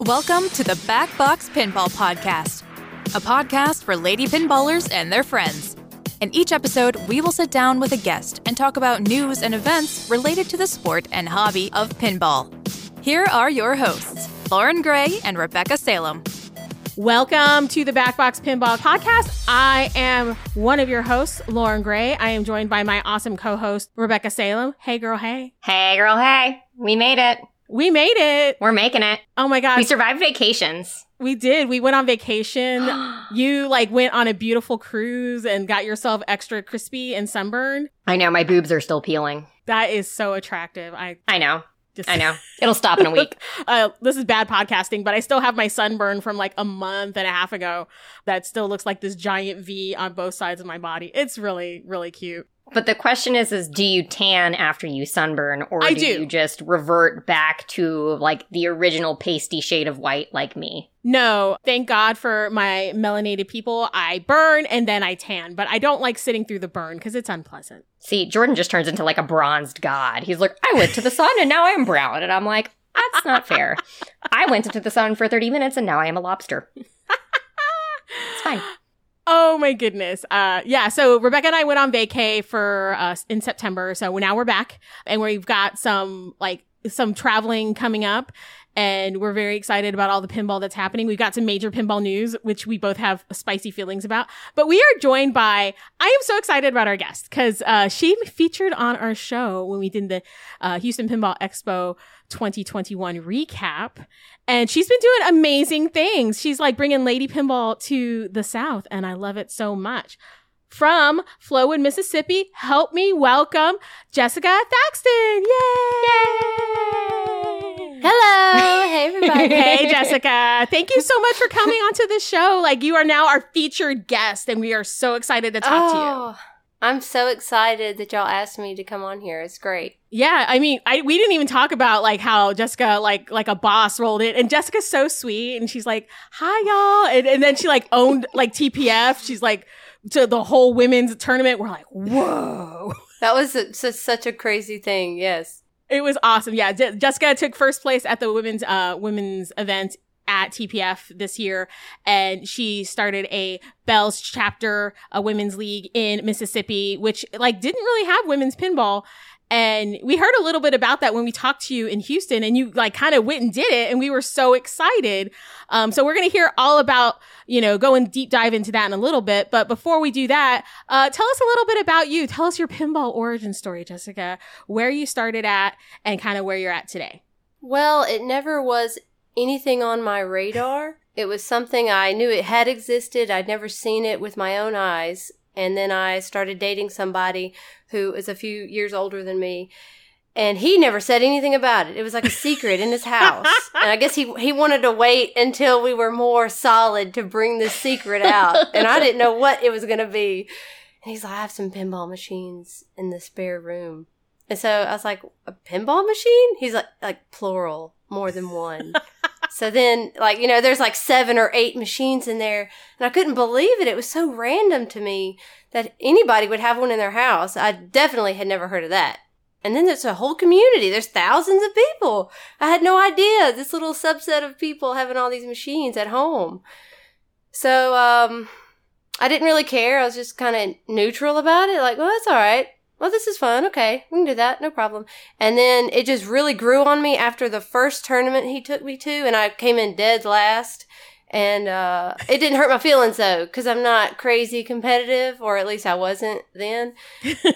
Welcome to the Back Box Pinball Podcast, a podcast for lady pinballers and their friends. In each episode, we will sit down with a guest and talk about news and events related to the sport and hobby of pinball. Here are your hosts, Lauren Gray and Rebecca Salem. Welcome to the Backbox Pinball Podcast. I am one of your hosts, Lauren Gray. I am joined by my awesome co-host, Rebecca Salem. Hey, girl. Hey. Hey, girl, hey. We made it. We made it. We're making it. Oh my gosh. We survived vacations. We did. We went on vacation. you like went on a beautiful cruise and got yourself extra crispy and sunburned. I know, my boobs are still peeling. That is so attractive. I I know. just I know. It'll stop in a week. uh, this is bad podcasting, but I still have my sunburn from like a month and a half ago that still looks like this giant V on both sides of my body. It's really, really cute. But the question is is do you tan after you sunburn or do, do. you just revert back to like the original pasty shade of white like me? No, thank God for my melanated people. I burn and then I tan, but I don't like sitting through the burn because it's unpleasant. See, Jordan just turns into like a bronzed god. He's like, I went to the sun and now I am brown. And I'm like, that's not fair. I went into the sun for 30 minutes and now I am a lobster. It's fine. Oh my goodness. Uh, yeah. So Rebecca and I went on vacay for, uh, in September. So now we're back and we've got some, like, some traveling coming up and we're very excited about all the pinball that's happening. We've got some major pinball news, which we both have spicy feelings about. But we are joined by, I am so excited about our guest because uh, she featured on our show when we did the uh, Houston Pinball Expo 2021 recap. And she's been doing amazing things. She's like bringing Lady Pinball to the South, and I love it so much. From Flowood, Mississippi, help me welcome Jessica Thaxton. Yay! Hello. Hey, everybody. hey, Jessica. Thank you so much for coming onto the show. Like, you are now our featured guest, and we are so excited to talk to you. Oh, I'm so excited that y'all asked me to come on here. It's great. Yeah, I mean, I we didn't even talk about like how Jessica like like a boss rolled it, and Jessica's so sweet, and she's like, "Hi, y'all," and, and then she like owned like TPF. She's like to the whole women's tournament. We're like, whoa. That was a, such a crazy thing. Yes. It was awesome. Yeah, Je- Jessica took first place at the women's uh women's event at TPF this year, and she started a Belles chapter, a women's league in Mississippi, which like didn't really have women's pinball. And we heard a little bit about that when we talked to you in Houston, and you like kind of went and did it, and we were so excited. Um, so we're gonna hear all about you know going deep dive into that in a little bit. But before we do that, uh, tell us a little bit about you. Tell us your pinball origin story, Jessica. Where you started at, and kind of where you're at today. Well, it never was anything on my radar. It was something I knew it had existed. I'd never seen it with my own eyes. And then I started dating somebody who is a few years older than me. And he never said anything about it. It was like a secret in his house. And I guess he he wanted to wait until we were more solid to bring this secret out. And I didn't know what it was going to be. And he's like, I have some pinball machines in the spare room. And so I was like, a pinball machine? He's like, like plural, more than one. so then, like, you know, there's like seven or eight machines in there. And I couldn't believe it. It was so random to me that anybody would have one in their house. I definitely had never heard of that. And then there's a whole community. There's thousands of people. I had no idea this little subset of people having all these machines at home. So, um, I didn't really care. I was just kind of neutral about it. Like, well, that's all right. Well, this is fun. Okay, we can do that. No problem. And then it just really grew on me after the first tournament he took me to, and I came in dead last. And uh, it didn't hurt my feelings though, because I'm not crazy competitive, or at least I wasn't then.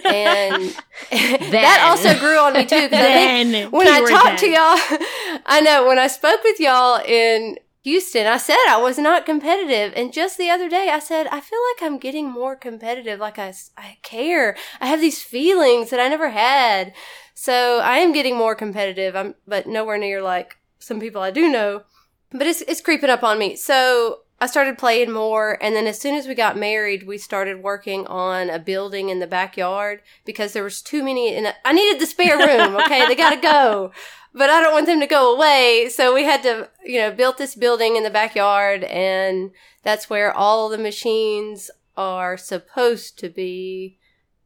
And that also grew on me too. Because I think Then when I talked to y'all, I know when I spoke with y'all in Houston, I said I was not competitive. And just the other day, I said, I feel like I'm getting more competitive. Like I, I care. I have these feelings that I never had. So I am getting more competitive. I'm, but nowhere near like some people I do know. But it's, it's creeping up on me. So I started playing more. And then as soon as we got married, we started working on a building in the backyard because there was too many. And I needed the spare room. Okay. they got to go but I don't want them to go away. So we had to, you know, built this building in the backyard and that's where all the machines are supposed to be.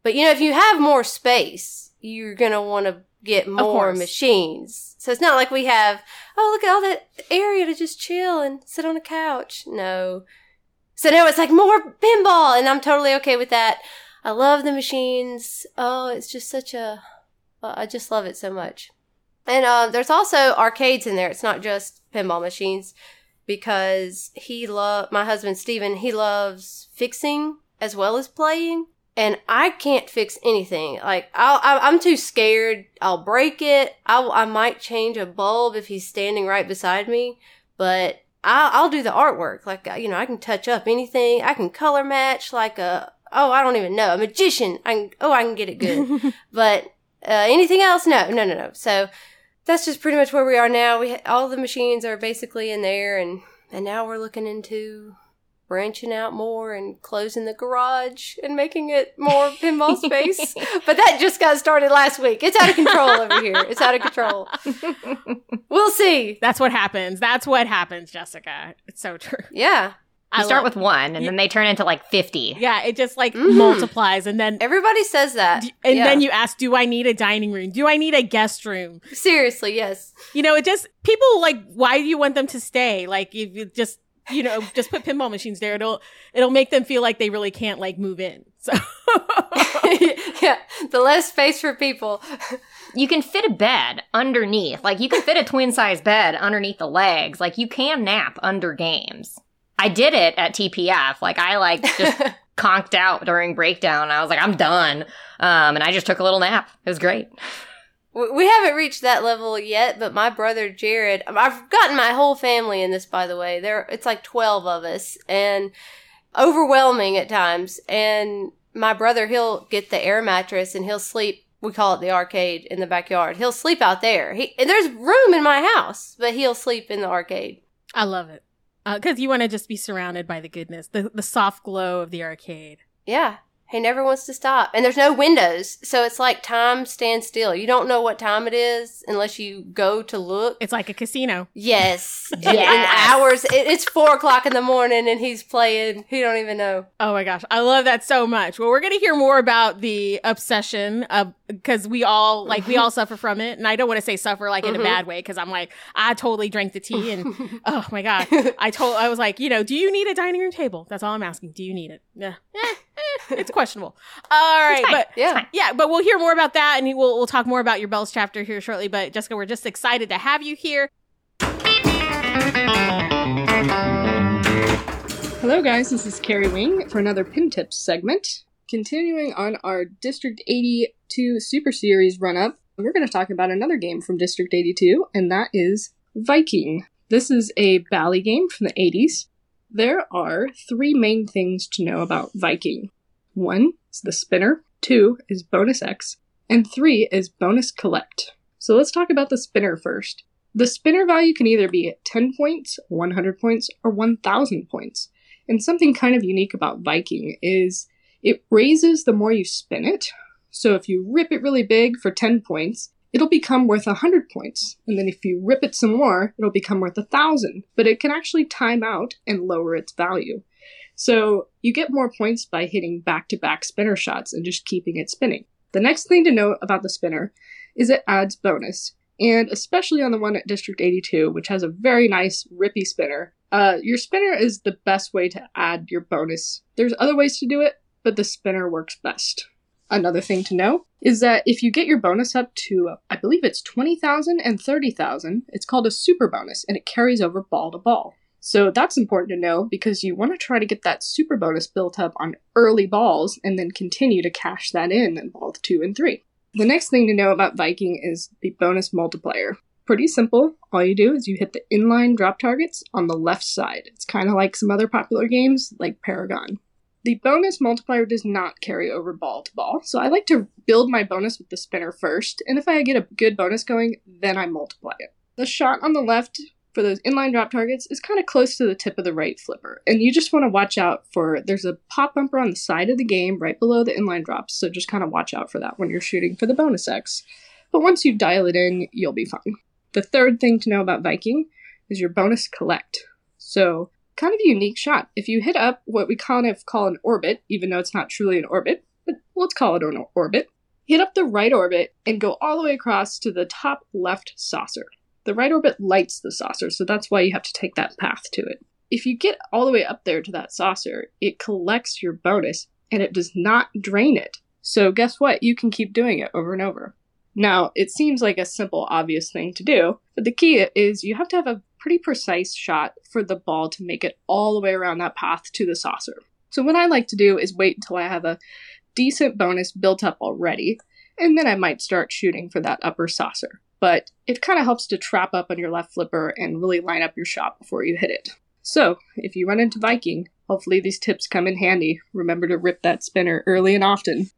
But you know, if you have more space, you're going to want to get more machines. So it's not like we have, oh, look at all that area to just chill and sit on a couch. No. So now it's like more pinball, and I'm totally okay with that. I love the machines. Oh, it's just such a, I just love it so much. And uh, there's also arcades in there. It's not just pinball machines because he love my husband Steven, he loves fixing as well as playing. And I can't fix anything. Like I'll, I- I'm too scared. I'll break it. I'll, I might change a bulb if he's standing right beside me, but I'll, I'll do the artwork. Like you know, I can touch up anything. I can color match like a oh I don't even know a magician. I can oh I can get it good, but uh, anything else no no no no. So that's just pretty much where we are now. We ha- all the machines are basically in there, and and now we're looking into branching out more and closing the garage and making it more pinball space. but that just got started last week. It's out of control over here. It's out of control. We'll see. That's what happens. That's what happens, Jessica. It's so true. Yeah, I start love- with one, and then they turn into like fifty. yeah, it just like Mhm. multiplies, and then everybody says that, and Yeah. then you ask, "Do I need a dining room? Do I need a guest room?" seriously yes. You know, it just people like, why do you want them to stay? Like, if you just you know, just put pinball machines there. It'll it'll make them feel like they really can't like move in. So yeah, the less space for people. You can fit a bed underneath. Like you can fit a twin size bed underneath the legs. Like you can nap under games. I did it at TPF. Like I like just conked out during breakdown. I was like, I'm done. Um, and I just took a little nap. It was great. We we haven't reached that level yet, but my brother Jared, um, I've gotten my whole family in this, by the way. There, it's like 12 of us and overwhelming at times. And my brother, he'll get the air mattress and he'll sleep. We call it the arcade in the backyard. He'll sleep out there. He, and there's room in my house, but he'll sleep in the arcade. I love it uh, because you want to just be surrounded by the goodness, the the soft glow of the arcade. Yeah. He never wants to stop. And there's no windows. So it's like time stands still. You don't know what time it is unless you go to look. It's like a casino. Yes. In- In hours. It, it's four o'clock in the morning and he's playing. He don't even know. Oh my gosh, I love that so much. Well, we're gonna hear more about the obsession of because we all like we all mm-hmm. suffer from it, and I don't want to say suffer like in a bad mm-hmm. way because I'm like I totally drank the tea and oh my god, I told I was like you know do you need a dining room table? That's all I'm asking. Do you need it? Yeah, eh. Eh, it's questionable. All right, fine. but Yeah. yeah, but we'll hear more about that, and we'll we'll talk more about your Belles chapter here shortly. But Jessica, we're just excited to have you here. Hello, guys. This is Carrie Wing for another Pin Tips segment. Continuing on our District 82 Super Series run up, we're going to talk about another game from District 82, and that is Viking. This is a Bally game from the 80s. There are three main things to know about Viking one is the spinner, two is bonus X, and three is bonus collect. So let's talk about the spinner first. The spinner value can either be 10 points, 100 points, or 1000 points. And something kind of unique about Viking is it raises the more you spin it. So if you rip it really big for 10 points, it'll become worth 100 points. And then if you rip it some more, it'll become worth 1000. But it can actually time out and lower its value. So you get more points by hitting back to back spinner shots and just keeping it spinning. The next thing to note about the spinner is it adds bonus. And especially on the one at District 82, which has a very nice rippy spinner, uh, your spinner is the best way to add your bonus. There's other ways to do it, but the spinner works best. Another thing to know is that if you get your bonus up to, I believe it's 20,000 and 30,000, it's called a super bonus and it carries over ball to ball. So that's important to know because you want to try to get that super bonus built up on early balls and then continue to cash that in in ball two and three. The next thing to know about Viking is the bonus multiplier. Pretty simple. All you do is you hit the inline drop targets on the left side. It's kind of like some other popular games like Paragon. The bonus multiplier does not carry over ball to ball, so I like to build my bonus with the spinner first, and if I get a good bonus going, then I multiply it. The shot on the left for those inline drop targets is kind of close to the tip of the right flipper, and you just want to watch out for there's a pop bumper on the side of the game right below the inline drops, so just kind of watch out for that when you're shooting for the bonus X. But once you dial it in, you'll be fine. The third thing to know about Viking is your bonus collect. So, kind of a unique shot. If you hit up what we kind of call an orbit, even though it's not truly an orbit, but let's call it an orbit, Hit up the right orbit and go all the way across to the top left saucer. The right orbit lights the saucer, so that's why you have to take that path to it. If you get all the way up there to that saucer, it collects your bonus and it does not drain it. So guess what? You can keep doing it over and over. Now, it seems like a simple, obvious thing to do, but the key is you have to have a pretty precise shot for the ball to make it all the way around that path to the saucer. So, what I like to do is wait until I have a decent bonus built up already, and then I might start shooting for that upper saucer. But it kind of helps to trap up on your left flipper and really line up your shot before you hit it. So, if you run into Viking, hopefully these tips come in handy. Remember to rip that spinner early and often.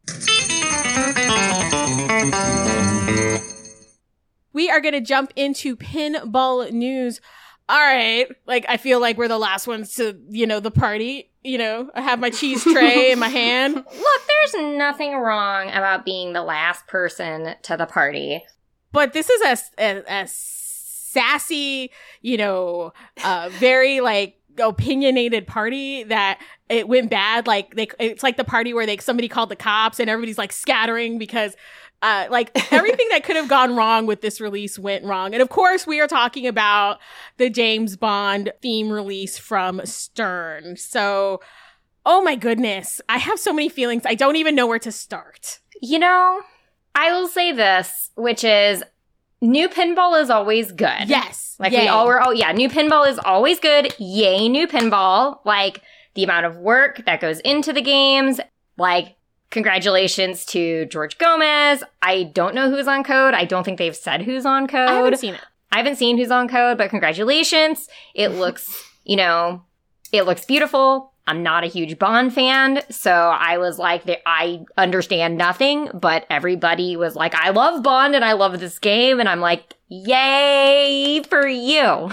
We are going to jump into pinball news. All right. Like, I feel like we're the last ones to, you know, the party. You know, I have my cheese tray in my hand. Look, there's nothing wrong about being the last person to the party. But this is a, a, a sassy, you know, uh, very like opinionated party that it went bad. Like they, it's like the party where they somebody called the cops and everybody's like scattering because uh, like everything that could have gone wrong with this release went wrong. And of course, we are talking about the James Bond theme release from Stern. So, oh my goodness, I have so many feelings. I don't even know where to start. You know, I will say this, which is new pinball is always good. Yes. Like Yay. we all were, oh yeah, new pinball is always good. Yay, new pinball. Like the amount of work that goes into the games. Like Congratulations to George Gomez. I don't know who's on code. I don't think they've said who's on code. I haven't seen it. I haven't seen who's on code, but congratulations. It looks, you know, it looks beautiful. I'm not a huge Bond fan, so I was like, I understand nothing, but everybody was like, I love Bond and I love this game, and I'm like, yay for you.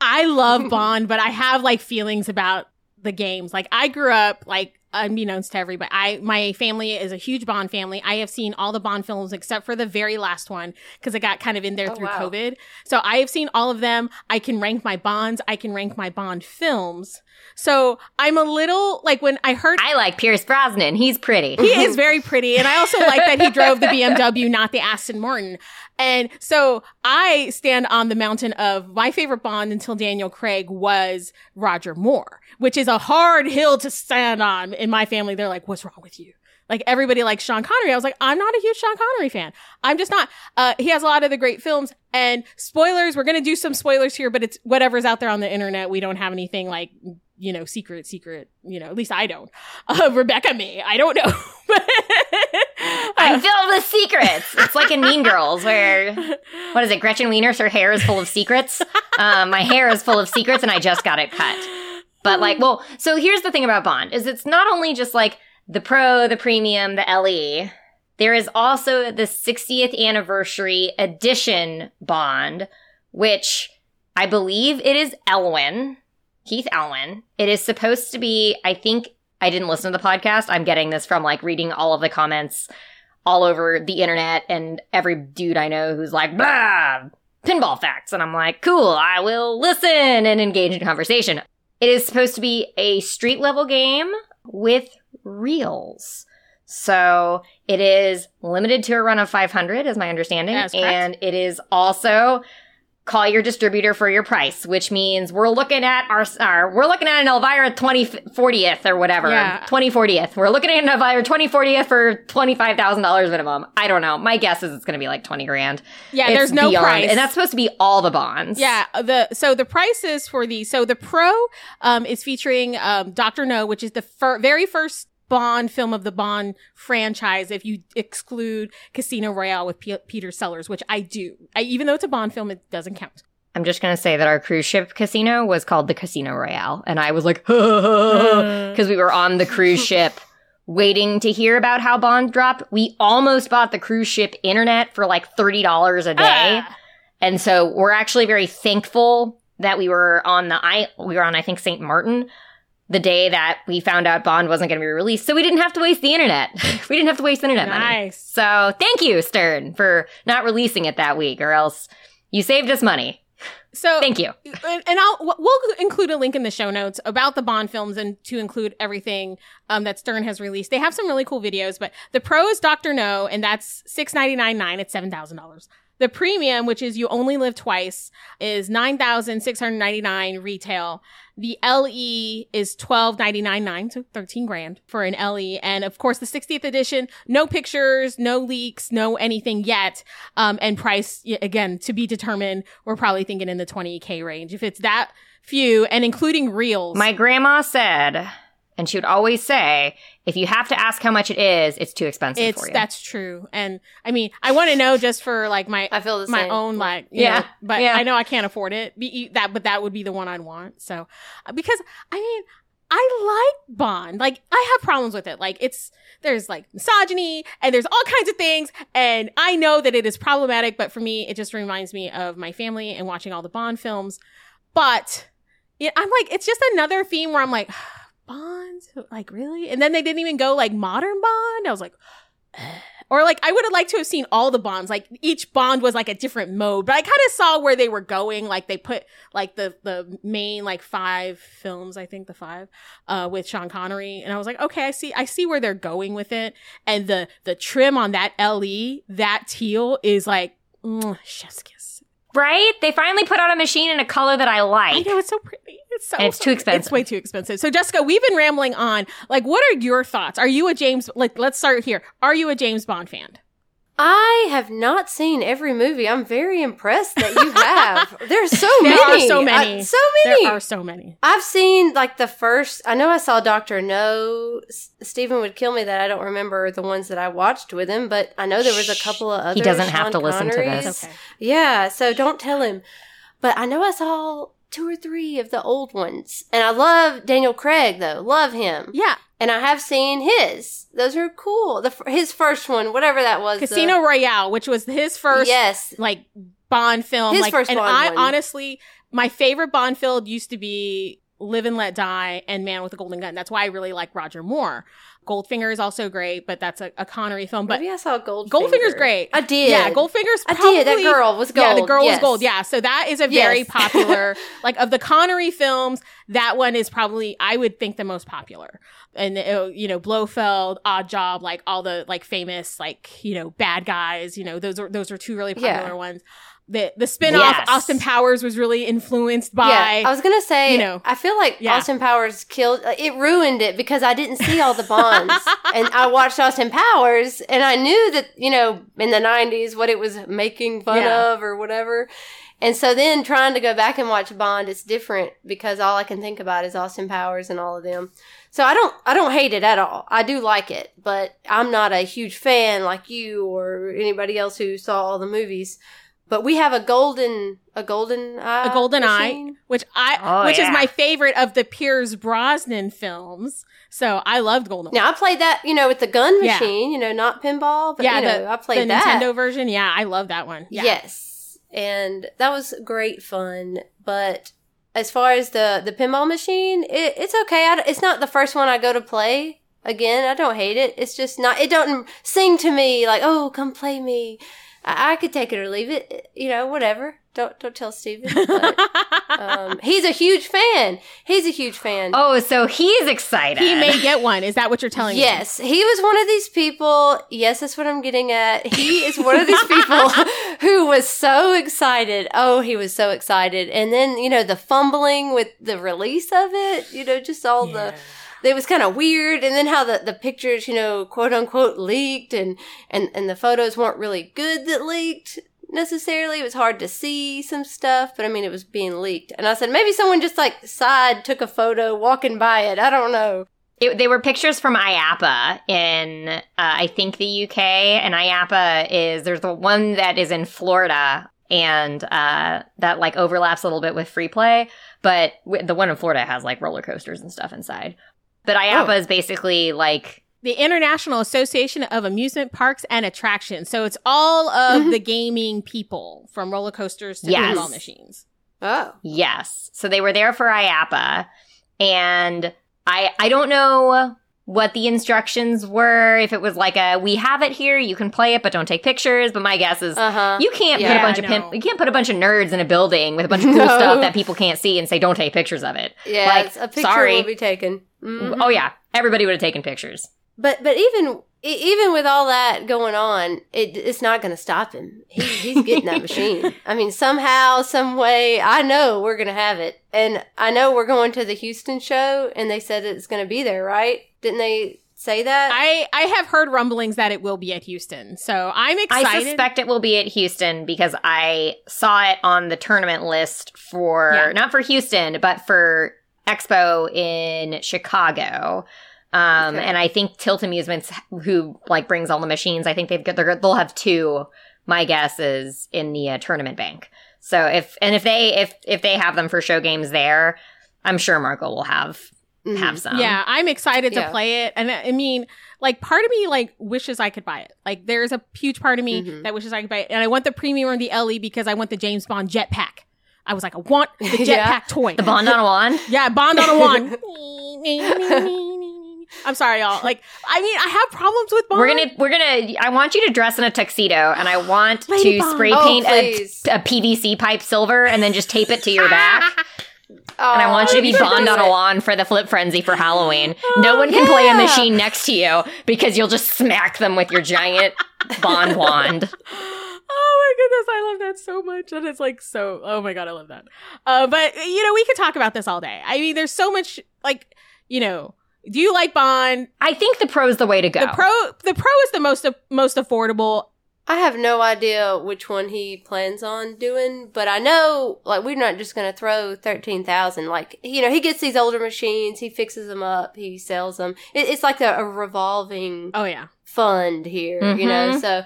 I love Bond, but I have like feelings about the games. Like I grew up like unbeknownst to everybody, I my family is a huge Bond family. I have seen all the Bond films except for the very last one because it got kind of in there Oh, through wow. COVID. So I have seen all of them. I can rank my Bonds. I can rank my Bond films. So I'm a little like when I heard I like Pierce Brosnan. He's pretty. he is very pretty. And I also like that he drove the BMW, not the Aston Martin. And so I stand on the mountain of my favorite Bond until Daniel Craig was Roger Moore, which is a hard hill to stand on in my family. They're like, what's wrong with you? Like everybody likes Sean Connery. I was like, I'm not a huge Sean Connery fan. I'm just not. Uh, he has a lot of the great films and spoilers. We're going to do some spoilers here, but it's whatever's out there on the internet. We don't have anything like, you know, secret, secret, you know, at least I don't. Uh, Rebecca may. I don't know. I'm filled with secrets. It's like in Mean Girls, where what is it? Gretchen Wiener's her hair is full of secrets. Um, my hair is full of secrets, and I just got it cut. But like, well, so here's the thing about Bond: is it's not only just like the Pro, the Premium, the LE. There is also the 60th anniversary edition Bond, which I believe it is Elwin, Keith Elwin. It is supposed to be, I think, I didn't listen to the podcast. I'm getting this from like reading all of the comments all over the internet and every dude I know who's like, blah, pinball facts. And I'm like, cool, I will listen and engage in conversation. It is supposed to be a street level game with reels. So it is limited to a run of 500, is my understanding. And it is also call your distributor for your price, which means we're looking at our, our we're looking at an Elvira 2040th or whatever. Yeah. 2040th. We're looking at an Elvira 2040th for $25,000 minimum. I don't know. My guess is it's going to be like 20 grand. yeah, It's there's no beyond- price. And that's supposed to be all the bonds. Yeah, the so the prices for the So the Pro um, is featuring um, Doctor No, which is the fir- very first Bond film of the Bond franchise. If you exclude Casino Royale with P- Peter Sellers, which I do, I, even though it's a Bond film, it doesn't count. I'm just going to say that our cruise ship casino was called the Casino Royale. And I was like, because we were on the cruise ship waiting to hear about how Bond dropped. We almost bought the cruise ship internet for like $30 a day. Ah. And so we're actually very thankful that we were on the I we were on I think St. Martin the day that we found out Bond wasn't going to be released. So we didn't have to waste the internet. we didn't have to waste internet money. Nice. So thank you Stern for not releasing it that week or else you saved us money. So Thank you. and, and I'll we'll include a link in the show notes about the Bond films and to include everything um, that Stern has released. They have some really cool videos, but the pro is Doctor No, and that's six ninety nine nine. It's seven thousand dollars. The premium, which is you only live twice, is nine thousand six hundred ninety nine retail. The LE is twelve ninety nine nine, so thirteen grand for an LE. And of course, the 60th edition, no pictures, no leaks, no anything yet. Um, and price again to be determined. We're probably thinking in the twenty k range. If it's that few, and including reels, My grandma said, and she would always say, if you have to ask how much it is, it's too expensive it's for you. that's true. And I mean, I want to know just for like my I feel the my same. own like you Yeah, know, but yeah. I know I can't afford it. Be, that but that would be the one I'd want. So uh, because I mean I like Bond. Like I have problems with it. Like it's there's like misogyny and there's all kinds of things and I know that it is problematic, but for me it just reminds me of my family and watching all the Bond films. But yeah, I'm like it's just another theme where I'm like Bond? Like really? And then they didn't even go like modern Bond. I was like or like I would have liked to have seen all the bonds. Like each bond was like a different mode, but I kind of saw where they were going. Like they put like the the main like five films, I think the five, uh, with Sean Connery, and I was like, okay, I see, I see where they're going with it. And the the trim on that LE, that teal is like mm, chef's kiss. Right? They finally put out a machine in a color that I I like. know it's so pretty. It's so And it's too expensive. It's way too expensive. So Jessica, we've been rambling on. Like, what are your thoughts? Are you a James? Like, let's start here. Are you a James Bond fan? I have not seen every movie. I'm very impressed that you have. There's so many. Uh, there many. are so many. I- so many. There are so many. I've seen like the first. I know I saw Doctor No. S- Steven would kill me that I don't remember the ones that I watched with him, but I know there was a couple of others. He doesn't have Sean to listen to this. Okay. Yeah, so don't tell him. But I know I saw two or three of the old ones, and I love Daniel Craig though. Love him, Yeah. And I have seen his. Those are cool. The his first one, whatever that was, the- Casino Royale, which was his first Yes, like Bond film. His like, first and Bond I one. honestly, my favorite Bond film used to be Live and Let Die and Man with a Golden Gun. That's why I really like Roger Moore. Goldfinger is also great, but that's a, a Connery film. But maybe I saw Goldfinger. Goldfinger's great. I did. Yeah, Goldfinger's I probably, did. That girl was gold. Yeah, the girl Yes. was gold. Yeah, so that is a very Yes. popular. like of the Connery films, that one is probably I would think the most popular. And uh, you know, Blofeld, Oddjob, like all the like famous like you know bad guys. You know, those are those are two really Yeah. popular ones. The the spinoff Yes. Austin Powers was really influenced by. Yeah, I was gonna say. you know. I feel like Yeah. Austin Powers killed. It ruined it because I didn't see all the Bonds, and I watched Austin Powers, and I knew that you know in the '90s what it was making fun Yeah. of or whatever. And so then trying to go back and watch Bond, it's different because all I can think about is Austin Powers and all of them. So I don't, I don't hate it at all. I do like it, but I'm not a huge fan like you or anybody else who saw all the movies. But we have a golden, a golden eye, a golden machine. eye, which I, Oh, which is my favorite of the Pierce Brosnan films. So I loved Golden. Now I played that, you know, with the gun Yeah. machine, you know, not pinball, but yeah, you know, the, I played the that. Nintendo version. Yeah, I love that one. Yeah. Yes. And that was great fun, but as far as the the pinball machine, it, it's okay. I, it's not the first one I go to play. Again, I don't hate it. It's just not. It don't sing to me like, "Oh, come play me." I, I could take it or leave it. You know, whatever. Don't don't tell Steven. But, um, he's a huge fan. He's a huge fan. Oh, so he's excited. he may get one. Is that what you're telling me? Yes, he was one of these people. Yes, that's what I'm getting at. He is one of these people who was so excited. Oh, he was so excited. And then, you know, the fumbling with the release of it, you know, just all the it was kind of weird and then how the, the pictures you know quote unquote leaked and, and and the photos weren't really good that leaked necessarily it was hard to see some stuff but i mean it was being leaked and i said maybe someone just like side took a photo walking by it i don't know It, they were pictures from IAAPA in, uh, I think, the UK. And IAAPA is, there's the one that is in Florida and uh, that like overlaps a little bit with free play. But the one in Florida has like roller coasters and stuff inside. But IAAPA Oh. is basically like, The International Association of Amusement Parks and Attractions. So it's all of Mhm. the gaming people from roller coasters to Yes. pinball machines. oh yes. So they were there for IAAPA. And I, I don't know what the instructions were. If it was like a, we have it here, you can play it, but don't take pictures. But my guess is Uh-huh. you can't put a bunch of pimp, you can't put a bunch of nerds in a building with a bunch of cool No. stuff that people can't see and say don't take pictures of it. Yeah, like, a picture sorry. will be taken. Mhm. Oh yeah, everybody would have taken pictures. But but even e- even with all that going on, it, it's not going to stop him. He, he's getting that machine. I mean, somehow, some way, I know we're going to have it, and I know we're going to the Houston show, and they said it's going to be there, right? Didn't they say that? I I have heard rumblings that it will be at Houston, so I'm excited. I suspect it will be at Houston because I saw it on the tournament list for Yeah. not for Houston, but for Expo in Chicago. Um, Okay. and I think Tilt Amusements, who like brings all the machines, I think they've got they're, they'll have two. My guess is in the uh, tournament bank. So if and if they if if they have them for show games there, I'm sure Marco will have Mhm. have some. Yeah, I'm excited to Yeah. play it. And I I mean, like part of me like wishes I could buy it. Like there's a huge part of me Mhm. that wishes I could buy it. And I want the premium or the LE because I want the James Bond jetpack. I was like, I want the jetpack Yeah. toy. the Bond on a wand. Yeah, Bond on a wand. I'm sorry, y'all. Like, I mean, I have problems with Bond. We're gonna, we're gonna. I want you to dress in a tuxedo, and I want Lady to Bond. spray Oh, paint a, a PVC pipe silver, and then just tape it to your back. Oh, And I want you to be should Bond on a wand for the Flip Frenzy for Halloween. No one can play a machine next to you because you'll just smack them with your giant Bond wand. Oh my goodness, I love that so much. And it's like so oh my god, I love that. Uh but you know, we could talk about this all day. I mean, there's so much like, you know, do you like Bond? I think the pro is the way to go. The pro the pro is the most most affordable. I have no idea which one he plans on doing, but I know like we're not just going to throw thirteen thousand. Like you know, he gets these older machines, he fixes them up, he sells them. It, it's like a, a revolving Oh yeah. fund here, you know. Mhm. So,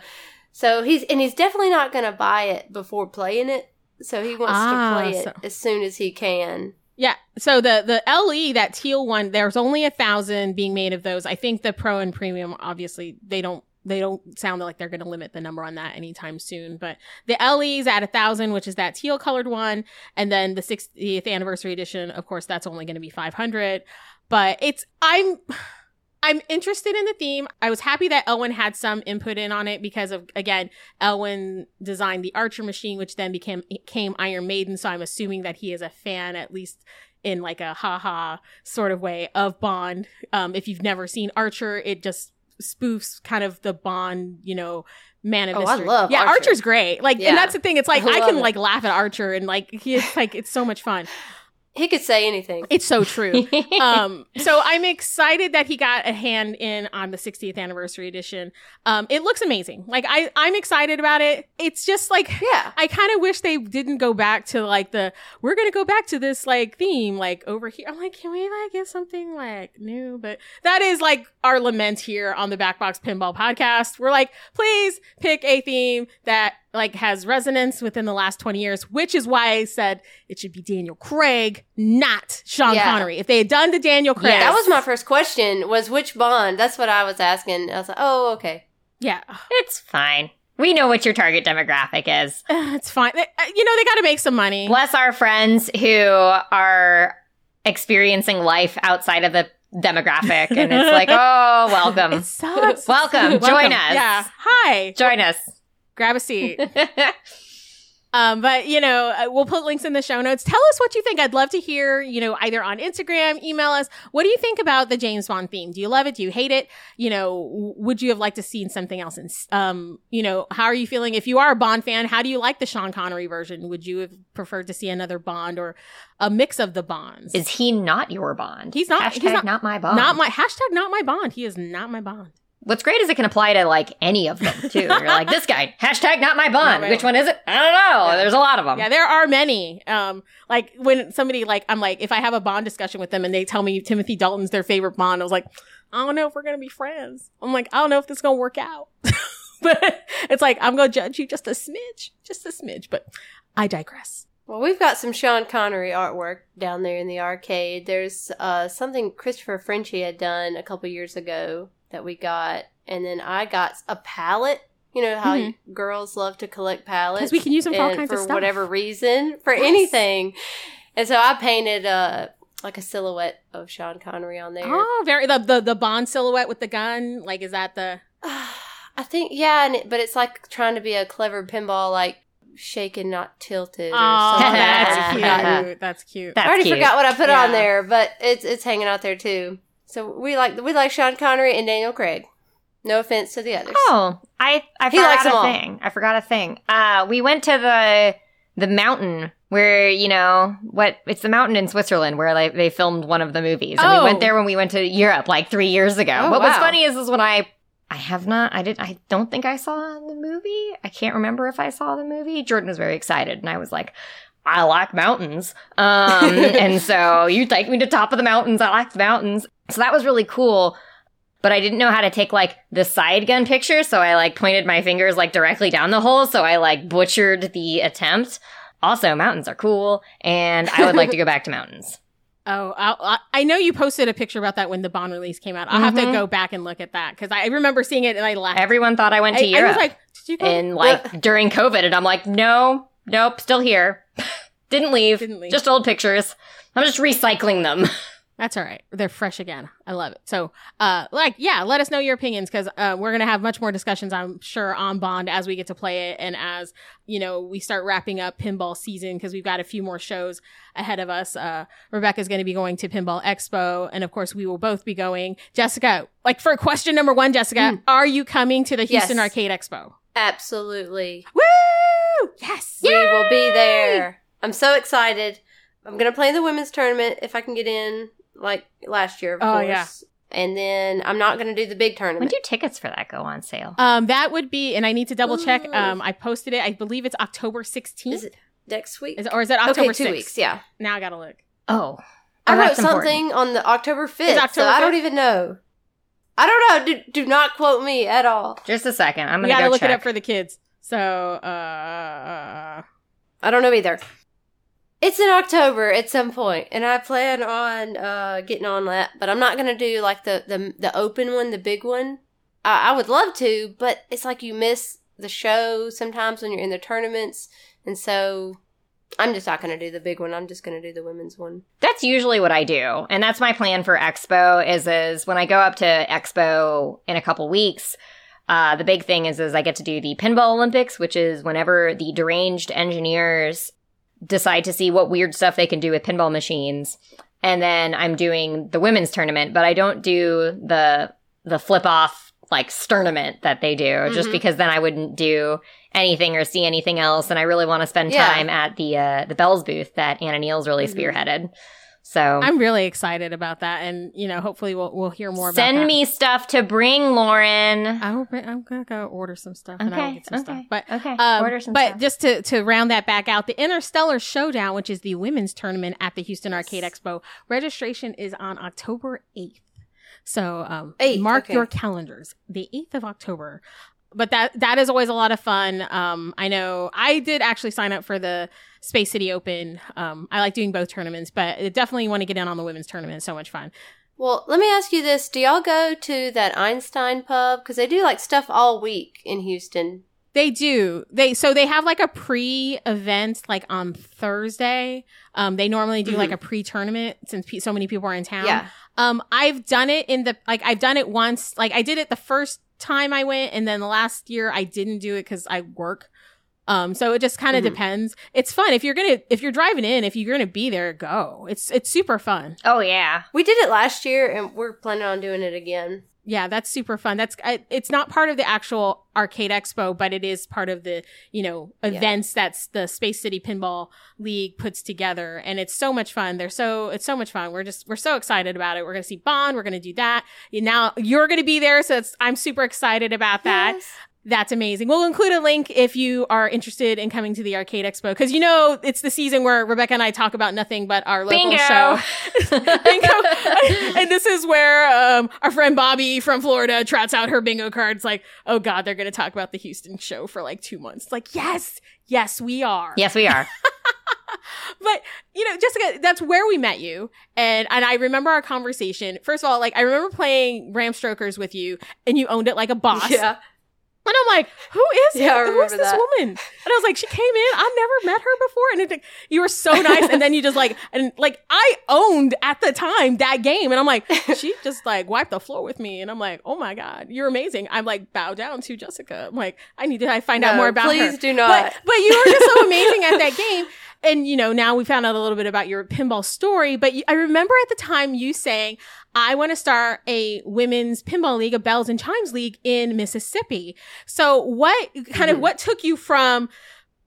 so he's and he's definitely not going to buy it before playing it. So he wants Ah, to play it so- as soon as he can. Yeah. So the the LE that teal one, there's only a thousand being made of those. I think the pro and premium, obviously, they don't they don't sound like they're going to limit the number on that anytime soon. But the LE's at a thousand, which is that teal colored one, and then the 60th anniversary edition, of course, that's only going to be 500. But it's I'm. I'm interested in the theme. I was happy that Elwin had some input in on it because of again, Elwin designed the Archer machine, which then became became Iron Maiden. So I'm assuming that he is a fan, at least in like a haha sort of way of Bond. Um, if you've never seen Archer, it just spoofs kind of the Bond, you know, man of Oh, I mystery. love yeah, Archer. Archer's great. Like, Yeah. and that's the thing. It's like I I, can it. like laugh at Archer and like he is like it's so much fun. He could say anything. It's so true. um, so I'm excited that he got a hand in on the 60th anniversary edition. Um, it looks amazing. Like I, I'm excited about it. It's just like Yeah. I kind of wish they didn't go back to like the we're gonna go back to this like theme like over here. I'm like, can we like get something like new? But that is like our lament here on the Backbox Pinball Podcast. We're like, please pick a theme that like has resonance within the last 20 years, which is why I said it should be Daniel Craig, not Sean Yeah. Connery. If they had done the Daniel Craig, Yes. That was my first question. Was which Bond? That's what I was asking. I was like, oh, okay. yeah, it's fine. We know what your target demographic is. it's fine. They- uh, You know, they got to make some money. Bless our friends who are experiencing life outside of the demographic, and it's like, oh, welcome. It sucks. Welcome. Join us. Yeah. Hi. Join us. Grab a seat. Um, but you know, uh, we'll put links in the show notes. Tell us what you think. I'd love to hear, you know, either on Instagram, email us. What do you think about the James Bond theme? Do you love it? Do you hate it? You know, would you have liked to seen something else? And, um, you know, how are you feeling? If you are a Bond fan, how do you like the Sean Connery version? Would you have preferred to see another Bond or a mix of the Bonds? Is he not your Bond? He's not- Hashtag he's not- not my Bond. not my hashtag not my Bond. He is not my Bond. What's great is it can apply to like any of them too. You're like this guy. Hashtag not my Bond. Not my Which one is it? I don't know. There's a lot of them. Yeah, there are many. Um, like when somebody like I'm like, if I have a Bond discussion with them and they tell me Timothy Dalton's their favorite Bond, I was like, I don't know if we're gonna be friends. I'm like, I don't know if this is gonna work out. but it's like I'm gonna judge you just a smidge, just a smidge. But I digress. Well, we've got some Sean Connery artwork down there in the arcade. There's uh, something Christopher Frenchy had done a couple years ago that we got, and then I got a palette. You know how girls love to collect palettes 'Cause we can use them for all kinds for of stuff. whatever reason, for Yes. anything. And so I painted uh, like a silhouette of Sean Connery on there. Oh, very the, the the Bond silhouette with the gun. Like, is that the? I think yeah, and it, but it's like trying to be a clever pinball, like shaken, not tilted. Or Oh, something. that's I forgot. cute. That's cute. That's I already cute. forgot what I put Yeah. on there, but it's it's hanging out there too. So we like we like Sean Connery and Daniel Craig. No offense to the others. Oh, I I He forgot a thing. I forgot a thing. Uh, we went to the the mountain where you know what? It's the mountain in Switzerland where like they filmed one of the movies, and Oh. we went there when we went to Europe like three years ago. Oh, what was wow. funny is is when I. I have not. I did. I don't think I saw the movie. I can't remember if I saw the movie. Jordan was very excited, and I was like, "I like mountains." Um, and so you take me to top of the mountains. I like the mountains. So that was really cool but I didn't know how to take like the side gun picture, so I like pointed my fingers like directly down the hole, so I like butchered the attempt. Also, mountains are cool, and I would like to go back to mountains. Oh, I'll, I I know you posted a picture about that when the Bond release came out. I'll have to Mhm. go back and look at that because I remember seeing it and I laughed. Everyone thought I went to I Europe, was like, did you go? and like during COVID, and I'm like, no, nope, still here. Didn't leave. Didn't leave. Just old pictures. I'm just recycling them. That's all right. They're fresh again. I love it. So, uh, like, yeah, let us know your opinions because uh, we're gonna have much more discussions, I'm sure, on Bond as we get to play it and as you know we start wrapping up pinball season because we've got a few more shows ahead of us. Uh, Rebecca's going to be going to Pinball Expo, and of course, we will both be going. Jessica, like for question number one, Jessica, are you coming to the Houston Yes. Arcade Expo? Absolutely. Woo! Yes. We will be there. I'm so excited. I'm gonna play the women's tournament if I can get in, like last year, of Oh, course. yeah. And then I'm not gonna do the big tournament. When do tickets for that go on sale? Um, that would be, and I need to double check. Um, I posted it. I believe it's October 16th. Is it next week? Is it- or is it October okay, two 6th? weeks. Yeah. Now I gotta look. Oh, I Oh, wrote that's important. something on the October 5th, Is October so I don't even know. I don't know. Do, do not quote me at all. Just a second. I'm gonna gotta go look check. it up for the kids. So, uh, I don't know either. It's in October at some point, and I plan on uh, getting on that. But I'm not gonna do like the the the open one, the big one. I, I would love to, but it's like you miss the show sometimes when you're in the tournaments, and so I'm just not gonna do the big one. I'm just gonna do the women's one. That's usually what I do. And that's my plan for Expo is is when I go up to Expo in a couple weeks, uh, the big thing is is I get to do the Pinball Olympics, which is whenever the deranged engineers decide to see what weird stuff they can do with pinball machines. And then I'm doing the women's tournament, but I don't do the the flip off like sternament that they do, just Mhm. because then I wouldn't do anything or see anything else. And I really want to spend Yeah. time at the uh, the Belles booth that Anna Neal's really Mhm. spearheaded. So I'm really excited about that, and you know, hopefully, we'll we'll hear more. send me stuff to bring, Lauren. I will. Bring, I'm gonna go order some stuff, and I'll Okay, get some stuff. okay, But okay. Um, Order some but stuff. just to, to round that back out, the Interstellar Showdown, which is the women's tournament at the Houston Arcade Expo, registration is on October 8th. So um, 8th, mark okay. your calendars, the 8th of October. But that that is always a lot of fun. Um, I know I did actually sign up for the Space City Open. Um, I like doing both tournaments, but I definitely want to get in on the women's tournament. It's so much fun. Well, let me ask you this: Do y'all go to that Einstein pub because they do like stuff all week in Houston? They do. They so they have like a pre-event like on Thursday. Um, they normally do like a pre-tournament since pe- so many people are in town. Yeah. Um, I've done it in the like I've done it once. Like I did it the first time I went, and then the last year I didn't do it because I work. Um, so it just kind of Mhm. depends. It's fun if you're gonna if you're driving in, if you're gonna be there, go. It's it's super fun. oh yeah. We did it last year, and we're planning on doing it again. Yeah, that's super fun. That's I, it's not part of the actual arcade expo, but it is part of the you know Yeah. events that's the Space City Pinball League puts together, and it's so much fun. They're so it's so much fun. We're just we're so excited about it. We're gonna see Bond. We're gonna do that. You- Now you're gonna be there, so it's, I'm super excited about that. Yes. That's amazing. We'll include a link if you are interested in coming to the Arcade Expo because you know it's the season where Rebecca and I talk about nothing but our local Bingo. show. bingo. and this is where um, our friend Bobby from Florida trots out her bingo cards like, oh God, they're going to talk about the Houston show for like two months. Like, yes, yes, we are. yes, we are. But, you know, Jessica, that's where we met you. And, and I remember our conversation. First of all, like, I remember playing Ram Strokers with you and you owned it like a boss. Yeah. And I'm like, who is Yeah, who is this that. woman? And I was like, she came in. I've never met her before. And it's like, you were so nice. and then you just like, and like, I owned at the time that game. And I'm like, she just like wiped the floor with me. And I'm like, oh my God, you're amazing. I'm like, bow down to Jessica. I'm like, I need to I find out more about please her. do not. But, but you were just so amazing at that game. And, you know, now we found out a little bit about your pinball story. But I remember at the time you saying, I want to start a women's pinball league, a Belles and chimes league in Mississippi. So what kind of Mhm. what took you from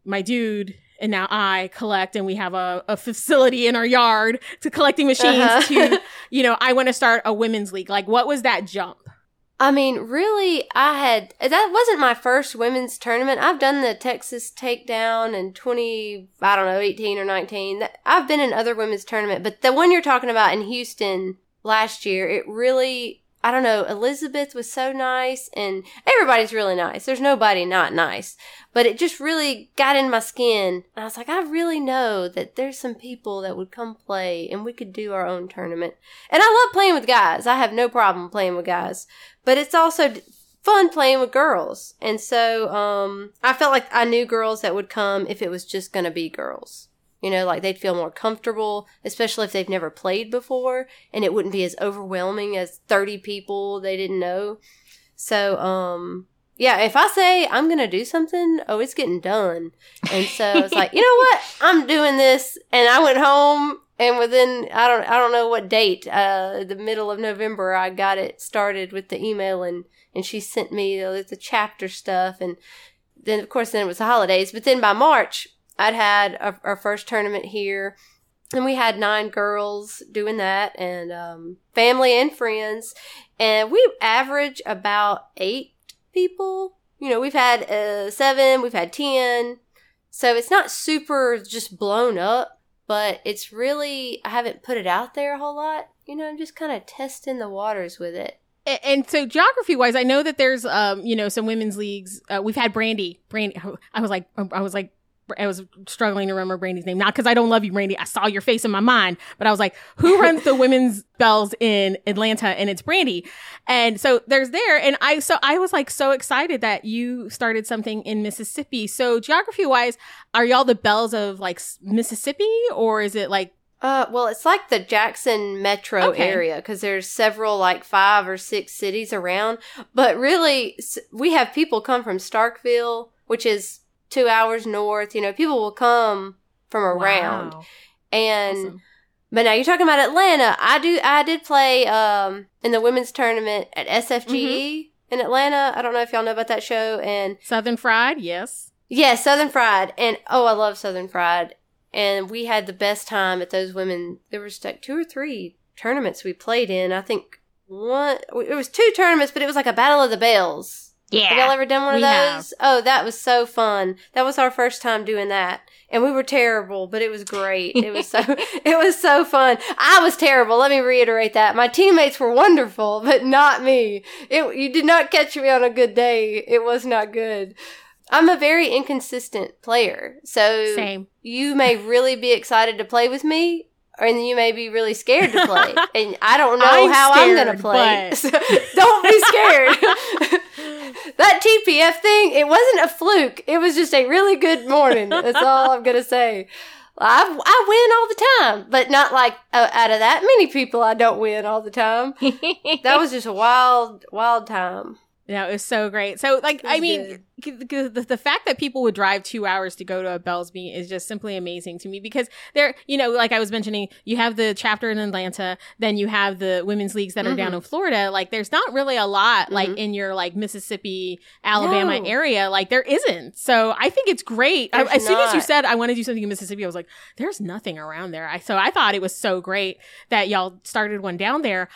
my dude and now I collect and we have a, a facility in our yard to collecting machines Uh-huh. to, you know, I want to start a women's league. Like what was that jump? I mean, really, I had that wasn't my first women's tournament. I've done the Texas Takedown in twenty, I don't know, eighteen or nineteen. I've been in other women's tournament, but the one you're talking about in Houston last year, it really, I don't know. Elizabeth was so nice, and everybody's really nice. There's nobody not nice, but it just really got in my skin. And I was like, I really know that there's some people that would come play, and we could do our own tournament. And I love playing with guys. I have no problem playing with guys but it's also fun playing with girls. And so um, I felt like I knew girls that would come if it was just going to be girls. You know, like they'd feel more comfortable, especially if they've never played before, and it wouldn't be as overwhelming as 30 people they didn't know. So, um, yeah, if I say I'm going to do something, oh, it's getting done. And so I was like, you know what? I'm doing this. And I went home and within I don't I don't know what date, uh the middle of November I got it started with the email and and she sent me the, the chapter stuff and then of course then it was the holidays, but then by March I'd had our, our first tournament here and we had nine girls doing that and um family and friends and we average about 8 people. You know, we've had uh 7, we've had 10. So it's not super just blown up but it's really I haven't put it out there a whole lot. You know, I'm just kind of testing the waters with it. And so geography wise, I know that there's, um, you know, some women's leagues. Uh, we've had Brandy, Brandy. I was like, I was like, I was struggling to remember Brandy's name. Not because I don't love you, Brandy. I saw your face in my mind, but I was like, who runs the women's Belles in Atlanta? And it's Brandy. And so there's there. And I, so I was like so excited that you started something in Mississippi. So geography wise, are y'all the Belles of like Mississippi or is it like, Uh, well, it's like the Jackson metro Okay. area because there's several like five or six cities around. But really, we have people come from Starkville, which is two hours north. You know, people will come from around, Wow. and Awesome. But now you're talking about Atlanta. I do. I did play um in the women's tournament at SFGE in Atlanta. I don't know if y'all know about that show. And Southern Fried? Yes. yeah, Southern Fried. And oh, I love Southern Fried. And we had the best time at those women. There was like two or three tournaments we played in. I think one. It was two tournaments, but it was like a battle of the Belles. Yeah. Have y'all ever done one of We have. those? Oh, that was so fun. That was our first time doing that. And we were terrible, but it was great. It was so it was so fun. I was terrible. Let me reiterate that. My teammates were wonderful, but not me. It you did not catch me on a good day. It was not good. I'm a very inconsistent player. So Same. you may really be excited to play with me, and you may be really scared to play. and I don't know I'm how I'm going to play. but- So don't be scared. that TPF thing, it wasn't a fluke. It was just a really good morning. That's all I'm going to say. I, I win all the time, but not like uh, out of that many people, I don't win all the time. That was just a wild, wild time. Yeah, it was so great. So, like, I mean, c- c- the, the fact that people would drive two hours to go to a Belle's meet is just simply amazing to me because there, you know, like I was mentioning, you have the chapter in Atlanta, then you have the women's leagues that are down Mhm. in Florida. Like, there's not really a lot like Mhm. in your like Mississippi, Alabama No. area. Like, there isn't. So, I think it's great. I, as soon as you said I want to do something in Mississippi, I was like, there's nothing around there. I so I thought it was so great that y'all started one down there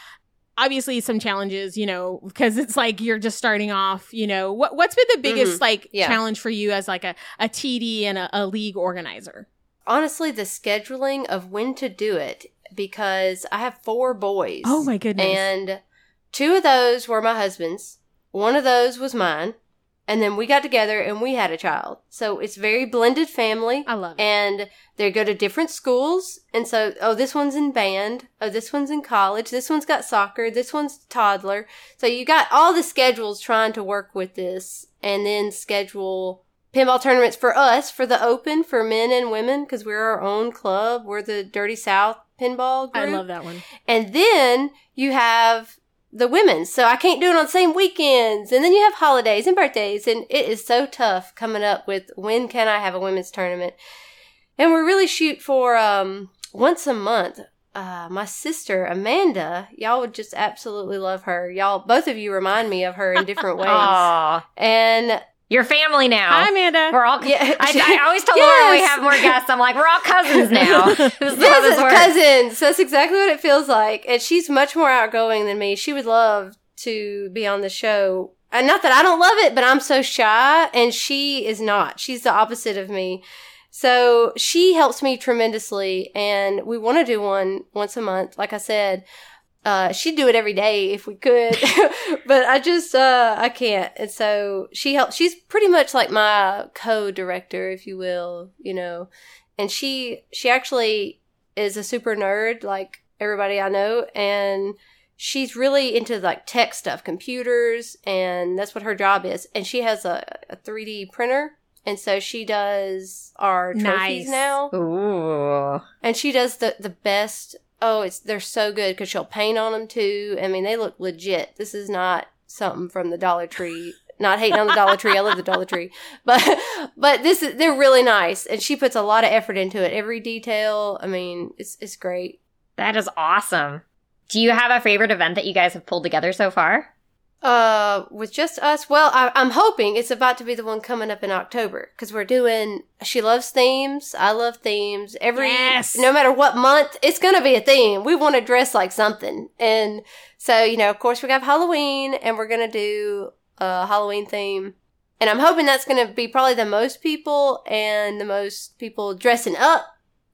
obviously some challenges, you know, because it's like you're just starting off, you know, what, what's been the mm-hmm. biggest like Yeah. challenge for you as like a, a TD and a, a league organizer? Honestly, the scheduling of when to do it because I have four boys. Oh my goodness. And two of those were my husband's. One of those was mine. And then we got together and we had a child. So it's very blended family. I love it. And they go to different schools. And so, oh, this one's in band. Oh, this one's in college. This one's got soccer. This one's toddler. So you got all the schedules trying to work with this and then schedule pinball tournaments for us, for the open, for men and women, because we're our own club. We're the Dirty South pinball group. I love that one. And then you have the women's. So I can't do it on the same weekends. And then you have holidays and birthdays. And it is so tough coming up with when can I have a women's tournament. And we really shoot for um, once a month. Uh, my sister Amanda, y'all would just absolutely love her. Y'all, both of you remind me of her in different ways. And Your family now. Hi, Amanda. We're all. Yeah. I, I always tell Laura when we have more guests. I'm like, we're all cousins now. this is this cousins, works. cousins. That's exactly what it feels like. And she's much more outgoing than me. She would love to be on the show. And not that I don't love it, but I'm so shy, and she is not. She's the opposite of me. So she helps me tremendously, and we want to do one once a month. Like I said, uh, she'd do it every day if we could, but I just uh, I can't. And so she helps. She's pretty much like my co-director, if you will, you know. And she she actually is a super nerd, like everybody I know, and she's really into like tech stuff, computers, and that's what her job is. And she has a, a 3D printer, and so she does our trophies Nice. now Ooh. and she does the the best. Oh, it's they're so good because she'll paint on them too. I mean, they look legit. This is not something from the Dollar Tree. Not hating on the Dollar Tree. I love the Dollar Tree, but but this is they're really nice, and she puts a lot of effort into it. Every detail. I mean, it's it's great. That is awesome. Do you have a favorite event that you guys have pulled together so far? Uh, with just us. Well, I, I'm hoping it's about to be the one coming up in October because we're doing. She loves themes. I love themes. Every Yes. no matter what month, it's gonna be a theme. We want to dress like something, and so you know, of course, we have Halloween, and we're gonna do a Halloween theme. And I'm hoping that's going to be probably the most people and the most people dressing up.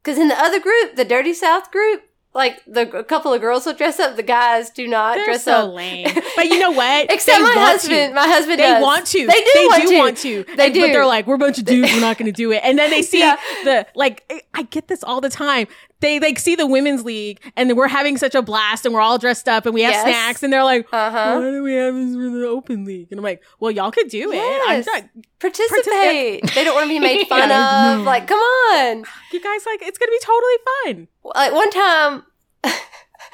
Because in the other group, the Dirty South group, like the a couple of girls will dress up, the guys do not They're dress so up. lame. But you know what? Except They my husband. To. My husband They does. want to. They do They want do to. want to. They And- do. But they're like, we're a bunch of dudes. We're not going to do it. And then they see Yeah. the like. I- get this all the time. They like see the women's league, and we're having such a blast, and we're all dressed up, and we have Yes. snacks, and they're like, Uh-huh. "Why do we have this for the open league?" And I'm like, "Well, y'all could do it. I'm Yes. not. Participate. they don't want to be made fun Yeah, of. Like, come on. You guys like it's gonna be totally fun." Like one time,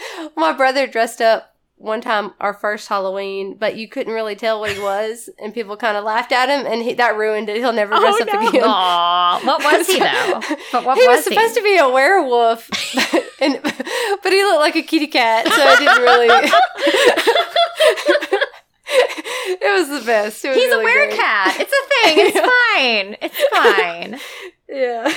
my brother dressed up one time our first Halloween, but you couldn't really tell what he was, and people kind of laughed at him, and he, that ruined it. He'll never Oh, up no. again. Aw, what was he though? But what he was, was, he? supposed to be a werewolf, and but he looked like a kitty cat, so it didn't really. it was the best. Was He's really a werecat. It's a thing. It's fine. It's fine. Yeah.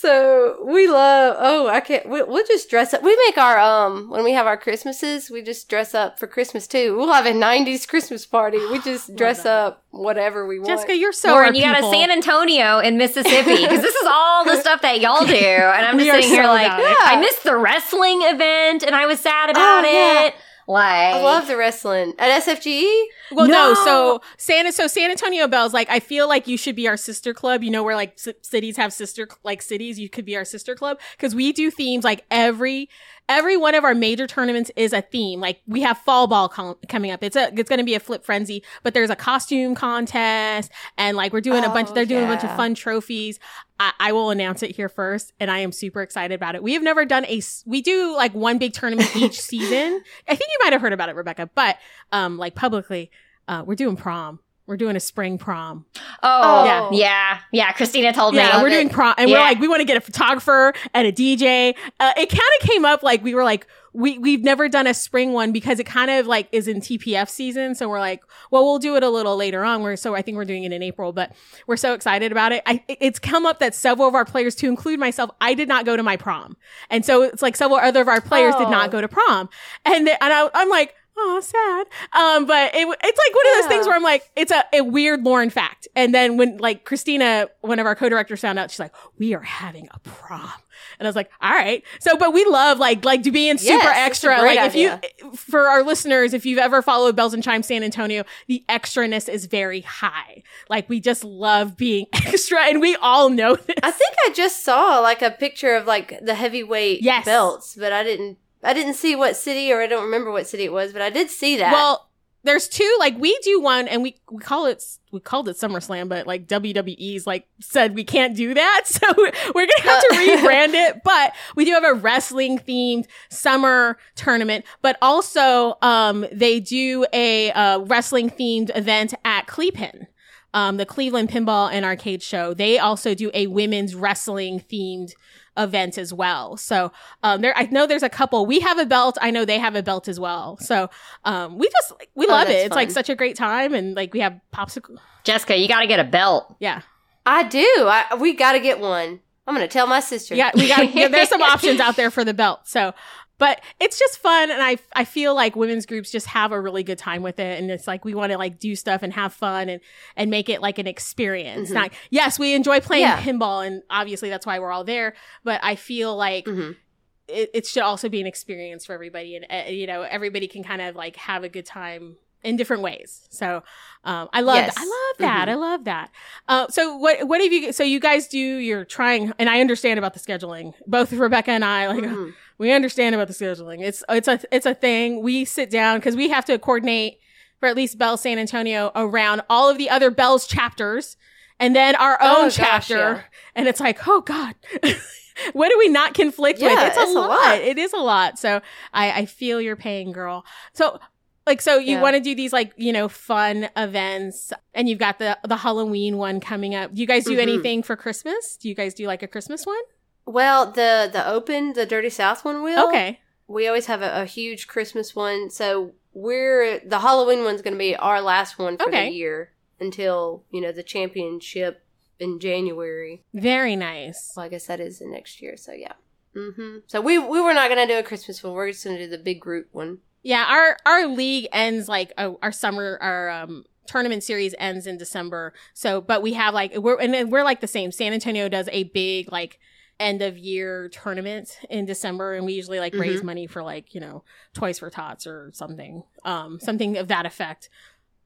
So we love. Oh, I can't. We, we'll just dress up. We make our um when we have our Christmases. We just dress up for Christmas too. We'll have a '90s Christmas party. We just dress up whatever we want. Jessica, you're so. Lauren, our you got a. San Antonio in Mississippi because this is all the stuff that y'all do, and I'm just sitting here so like, about it. I missed the wrestling event, and I was sad about Oh, yeah. Like, I love the wrestling at SFGE. Well, no. No. So San so San Antonio Belle's like I feel like you should be our sister club. You know where like c- cities have sister like cities. You could be our sister club because we do themes like every every one of our major tournaments is a theme. Like we have fall ball com- coming up. It's a it's going to be a flip frenzy, but there's a costume contest and like we're doing a bunch. Oh, They're doing a bunch of fun trophies. I, I will announce it here first, and I am super excited about it. We have never done a, We do like one big tournament each season. I think you might have heard about it, Rebecca, but um, like publicly, uh, we're doing prom. We're doing a spring prom. oh, Yeah. yeah, yeah. Christina told Yeah, me. Yeah, we're it. doing prom, and we're like, we want to get a photographer and a DJ. Uh, it kind of came up like we were like, we we've never done a spring one because it kind of like is in TPF season. So we're like, well, we'll do it a little later on. We're so I think we're doing it in April, but we're so excited about it. I, it's come up that several of our players, to include myself, I did not go to my prom, and so it's like several other of our players did Oh. not go to prom, and th- and I, I'm like. Oh, sad. Um, but it, it's like one of those things where I'm like, it's a, a weird Lauren fact. And then when like Christina, one of our co-directors found out, she's like, we are having a prom. And I was like, all right. So, but we love like, like to being super Yes, extra. Like if you, for our listeners, if you've ever followed Belles and Chimes San Antonio, the extraness is very high. Like we just love being extra and we all know this. I think I just saw like a picture of like the heavyweight Yes. belts, but I didn't. I didn't see what city, or I don't remember what city it was, but I did see that. Well, there's two. Like we do one, and we we call it we called it SummerSlam, but like WWE's like said we can't do that, so we're gonna have to Uh. rebrand it. But we do have a wrestling themed summer tournament, but also um they do a uh, wrestling themed event at Cleveland. Um, the Cleveland Pinball and Arcade Show. They also do a women's wrestling themed event as well. So um, there, I know there's a couple. We have a belt. I know they have a belt as well. So um, we just like, we Oh, love it. that's It's like such a great time, and like we have popsicle. Jessica, you got to get a belt. Yeah, I do. I, we got to get one. I'm gonna tell my sister. yeah. We got yeah, there's some options out there for the belt. So. But it's just fun, and I I feel like women's groups just have a really good time with it, and it's like we want to like do stuff and have fun and and make it like an experience. Mhm. Not yes, we enjoy playing Yeah. pinball, and obviously that's why we're all there. But I feel like Mhm. it, it should also be an experience for everybody and uh, you know everybody can kind of like have a good time in different ways so um i love Yes. i love that Mhm. i love that uh so what what have you so you guys do you're trying and i understand about the scheduling both rebecca and i like Mhm. We understand about the scheduling it's it's a it's a thing we sit down because we have to coordinate for at least bell san antonio around all of the other Belles chapters and then our Oh, own gosh, chapter yeah. and it's like oh god what do we not conflict with Yeah, it's, a, it's a lot. lot. it is a lot so i i feel your pain girl so like so you Yeah. want to do these like you know fun events and you've got the the halloween one coming up do you guys do Mhm. anything for christmas do you guys do like a christmas one Well, the the open, the Dirty South one will. okay We always have a, a huge Christmas one, so we're the Halloween one's going to be our last one for Okay. the year until you know the championship in January. very nice Well, I guess that is the next year. So yeah. Mm-hmm. So we we were not going to do a Christmas one. We're just going to do the big group one. Yeah, our our league ends like uh, our summer our um tournament series ends in December. So, but we have like we're and we're like the same. San Antonio does a big like end of year tournament in December and we usually like raise money for like, you know, Toys for Tots or something. Um something of that effect.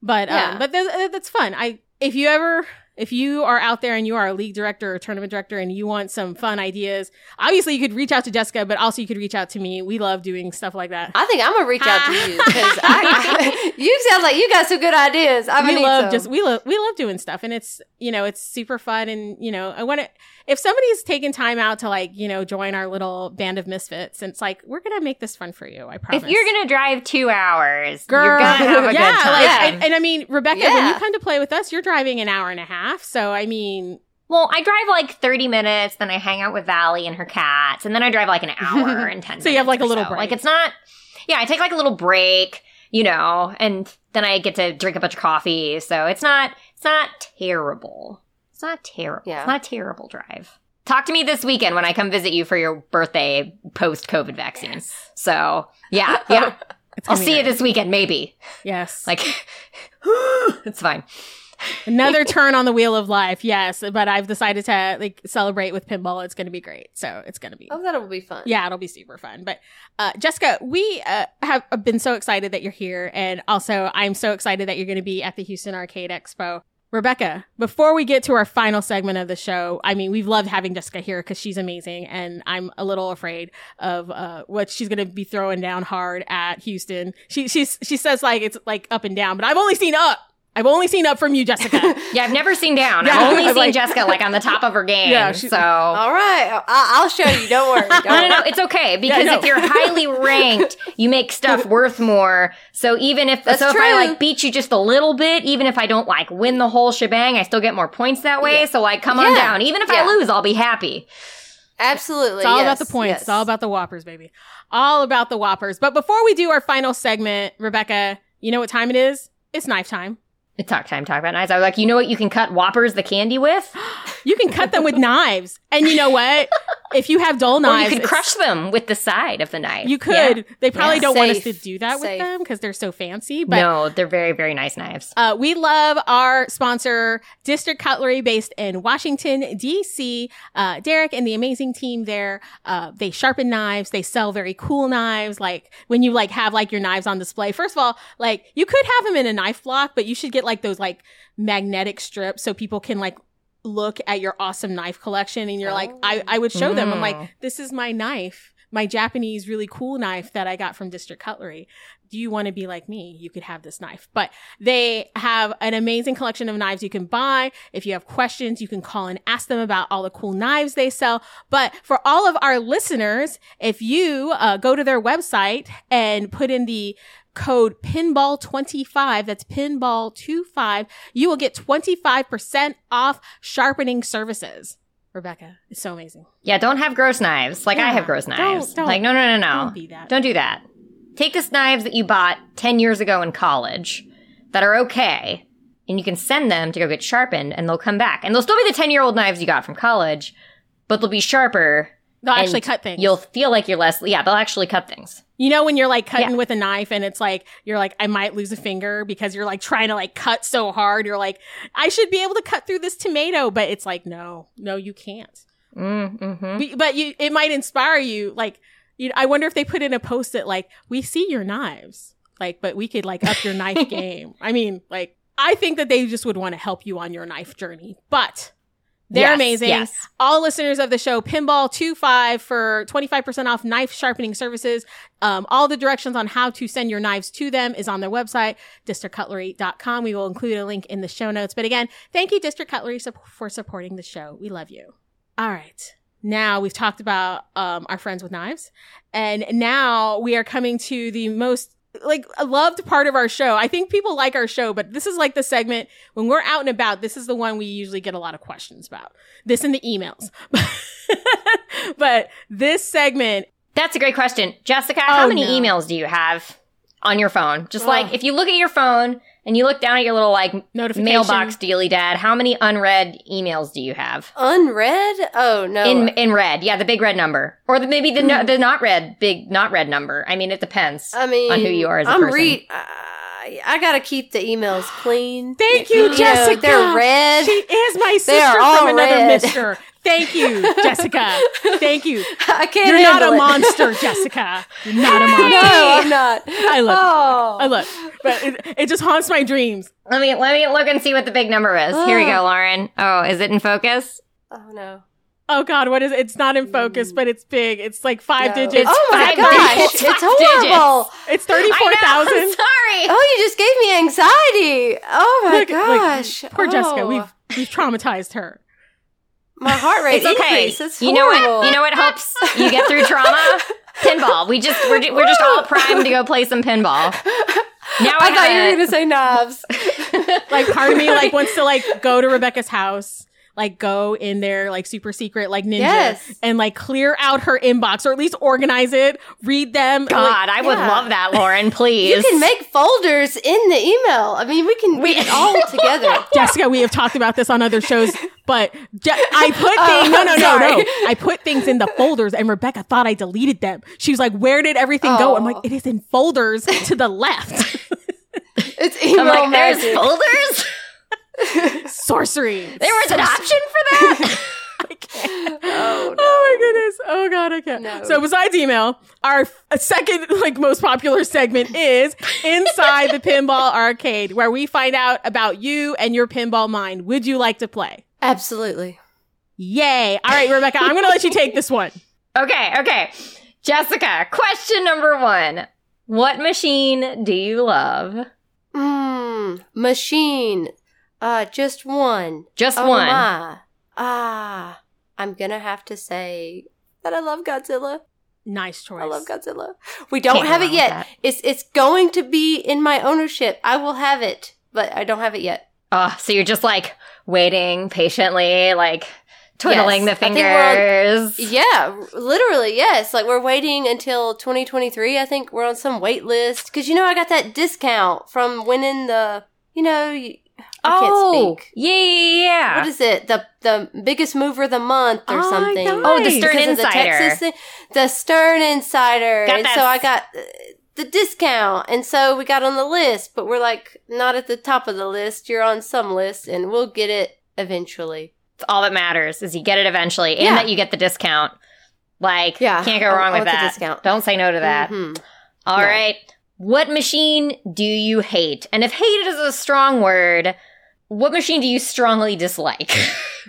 But Yeah. um but th- that's fun. I if you ever if you are out there and you are a league director or tournament director and you want some fun ideas, obviously you could reach out to Jessica, but also you could reach out to me. We love doing stuff like that. I think I'm gonna reach out to you because you sound like you got some good ideas. I'm we mean, love just we love we love doing stuff and it's you know it's super fun and you know i want to if somebody's taking time out to like you know join our little band of misfits and it's like we're gonna make this fun for you i promise If you're gonna drive two hours, Girl, you're gonna have a yeah, good time. like, Yeah. and, and I mean, Rebecca, when you come to play with us, you're driving an hour and a half. So I mean, well, I drive like 30 minutes, then I hang out with Valley and her cats, and then I drive like an hour and 10. So you have, like, a little so. break. Like it's not, yeah, I take like a little break, you know, and then I get to drink a bunch of coffee. So it's not, it's not terrible. It's not terrible. Yeah. It's not a terrible drive. Talk to me this weekend when I come visit you for your birthday post COVID vaccine. So yeah, yeah. I'll gonna see you this weekend, maybe. Yes, Like, it's fine. Another turn on the wheel of life. Yes, but I've decided to like celebrate with pinball. It's going to be great. So it's going to be Oh, that'll be fun. Yeah, it'll be super fun. But uh, Jessica, we uh, have been so excited that you're here, and also I'm so excited that you're going to be at the Houston Arcade Expo. Rebecca, before we get to our final segment of the show, I mean, we've loved having Jessica here because she's amazing, and I'm a little afraid of uh, what she's going to be throwing down hard at Houston. She she's she says like it's like up and down, but I've only seen up. I've only seen up from you, Jessica. Yeah, I've never seen down. Yeah, I've only I'm seen like- Jessica like on the top of her game. Yeah, she- so All right, I- I'll show you. Don't worry. Don't no, no, no, it's okay because no. if you're highly ranked, you make stuff worth more. So even if That's so, if I like beat you just a little bit, even if I don't like win the whole shebang, I still get more points that way. Yeah. So like, come on down. Even if I lose, I'll be happy. Absolutely. It's all yes, about the points. yes. It's all about the whoppers, baby. All about the whoppers. But before we do our final segment, Rebecca, you know what time it is? It's knife time. It's talk time, talk about knives. I was like, you know what you can cut Whoppers the candy with? You can cut them with knives. And you know what? If you have dull Or knives, you could crush them with the side of the knife. You could. They probably Yeah. don't want us to do that with them because they're so fancy. But no, they're very, very nice knives. uh, we love our sponsor, District Cutlery, based in Washington, D.C. Uh, Derek and the amazing team there, uh, they sharpen knives. They sell very cool knives. Like when you like have like your knives on display. First of all, like you could have them in a knife block, but you should get like those like magnetic strips so people can like look at your awesome knife collection and you're like I, I would show them. I'm Mm. like this is my knife my japanese really cool knife that i got from district cutlery. Do you want to be like me? You could have this knife. But they have an amazing collection of knives you can buy. If you have questions you can call and ask them about all the cool knives they sell. But for all of our listeners if you uh, go to their website and put in the code pinball25 that's pinball25 you will get 25% off sharpening services rebecca it's so amazing Yeah, don't have gross knives. Like I have gross don't- knives. don't- like no, no, no, no. don't be that. Don't do that. Take the knives that you bought 10 years ago in college that are okay, and you can send them to go get sharpened, and they'll come back. And they'll still be the 10 year old knives you got from college, but they'll be sharper. they'll actually cut things You'll feel like you're less, yeah, they'll actually cut things. You know when you're like cutting Yeah. with a knife and it's like you're like I might lose a finger because you're like trying to like cut so hard. You're like I should be able to cut through this tomato, but it's like no, no, you can't. Mm, hmm Be- But you, it might inspire you. Like you, I wonder if they put in a post that like we see your knives, like but we could like up your knife game. I mean, like I think that they just would want to help you on your knife journey, but. They're Yes, amazing. yes. All listeners of the show, Pinball25 for 25% off knife sharpening services. Um, all the directions on how to send your knives to them is on their website, districtcutlery.com. We will include a link in the show notes. But again, thank you, District Cutlery, sup- for supporting the show. We love you. All right. Now we've talked about um, our friends with knives, and now we are coming to the most like a loved part of our show. I think people like our show, but this is like the segment when we're out and about. This is the one we usually get a lot of questions about. This and the emails, but this segment That's a great question. Jessica, how Oh, many no. emails do you have on your phone? Just like if you look at your phone and you look down at your little like mailbox dealy dad, how many unread emails do you have? Unread? Oh no. In in red, yeah, the big red number, or the, maybe the no, hmm. the not red big not red number. I mean, it depends. I mean, on who you are as a I'm person. read. I, I gotta keep the emails clean. Thank you, know, Jessica. they're red. She is my sister from another red. mister. Thank you, Jessica. Thank you. I can't. You're not a it. monster, Jessica. You're not a monster. No, I'm not. I look. Oh. I look. But it, it just haunts my dreams. let me let me look and see what the big number is. Here we go, oh. Lauren. Oh, is it in focus? Oh no. Oh God, what is it? It's not in focus, mm. but it's big. It's like five No. digits. Oh my five gosh, digits. it's Five horrible. It's thirty-four thousand. I'm sorry. Oh, you just gave me anxiety. Oh my Look, look, gosh. poor Jessica. Oh. We've we've traumatized her. My heart rate It's okay. increased. It's you know what? You know what helps you get through trauma? pinball. We just we're, we're just all primed to go play some pinball. Now I, I thought you were gonna say knives. Like part of me like wants to like go to Rebecca's house, like go in there like super secret like ninja Yes. and like clear out her inbox or at least organize it, read them. God, like- I would yeah. love that, Lauren. Please. You can make folders in the email. I mean, we can read it all together. Jessica, we have talked about this on other shows, but Je- I put Oh, things. No, no, no, sorry. no. I put things in the folders, and Rebecca thought I deleted them. She was like, "Where did everything go?" I'm Oh. like, "It is in folders to the left." It's email I'm like, there's folders. Sorcery. There was an option for that. Oh, no. Oh my goodness. Oh god, I can't. No. So besides email, our f- a second like most popular segment is inside the pinball arcade, where we find out about you and your pinball mind. Would you like to play? Absolutely. Yay! All right, Rebecca, I'm gonna let you take this one. okay, okay. Jessica, question number one: What machine do you love? Mmm. Machine. Uh, just one. Just Oh one. my. Ah. I'm gonna have to say that I love Godzilla. Nice choice. I love Godzilla. We don't Can't have it yet. It's it's going to be in my ownership. I will have it, but I don't have it yet. Oh, so you're just like waiting patiently, like twiddling Yes, the I on- fingers. Yeah, literally, yes. Like we're waiting until 2023. I think we're on some wait list because you know I got that discount from winning the. You know, you, I oh, can't speak. yeah, yeah, yeah. What is it? The the biggest mover of the month or Oh, something? nice. Oh, the Stern of the Insider. Texas thing. The Stern Insider. Got and so I got uh, the discount. And so we got on the list, but we're like not at the top of the list. You're on some list and we'll get it eventually. It's all that matters is you get it eventually, and Yeah. that you get the discount. Like, Yeah, can't go wrong I with the that. discount. Don't say no to that. Mhm. All No. right. What machine do you hate? And if hate is a strong word, what machine do you strongly dislike?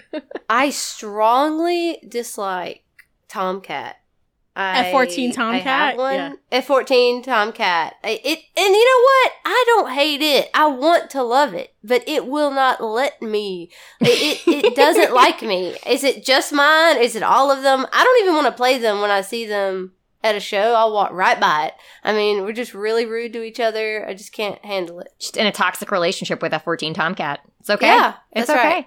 I strongly dislike Tomcat. I- F-14 Tomcat? have one. Yeah. F-14 Tomcat. I- It and you know what? I don't hate it. I want to love it, but it will not let me. It it, it doesn't like me. Is it just mine? Is it all of them? I don't even want to play them when I see them at a show. I'll walk right by it. I mean, we're just really rude to each other. I just can't handle it. Just in a toxic relationship with a 14 Tomcat. It's okay. Yeah, it's okay. right.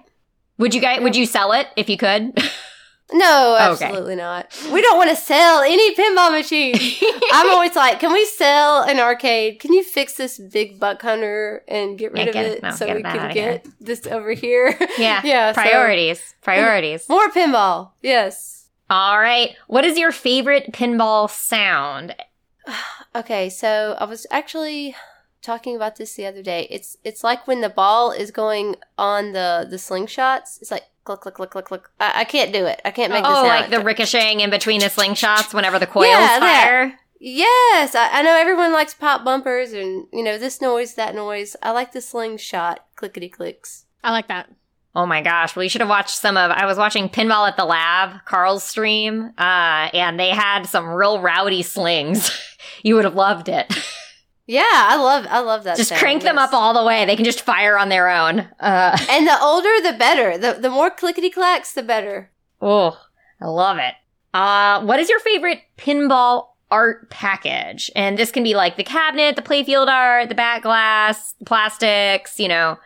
Would you guys? Would you sell it if you could? No, Okay. absolutely not. We don't want to sell any pinball machine. I'm always like, can we sell an arcade? Can you fix this big buck hunter and get rid Yeah, of get it- it no, so we can get this over here? yeah. yeah. so- Priorities. Priorities. more pinball. Yes. All right. What is your favorite pinball sound? Okay, so I was actually talking about this the other day. It's it's like when the ball is going on the the slingshots. It's like click click click click click. I, I can't do it. I can't make the Oh, sound. like the ricocheting in between the slingshots whenever the coils Yeah, that. fire. Yes, I, I know everyone likes pop bumpers and you know this noise, that noise. I like the slingshot clickety clicks. I like that. Oh my gosh. Well, you should have watched some of, I was watching Pinball at the Lab, Carl's stream, uh, and they had some real rowdy slings. you would have loved it. Yeah, I love I love that. just sound, crank them up all the way. They can just fire on their own. Uh, And the older, the better. The the more clickety clacks, the better. oh, I love it. Uh, what is your favorite pinball art package? And this can be like the cabinet, the playfield art, the back glass, the plastics, you know,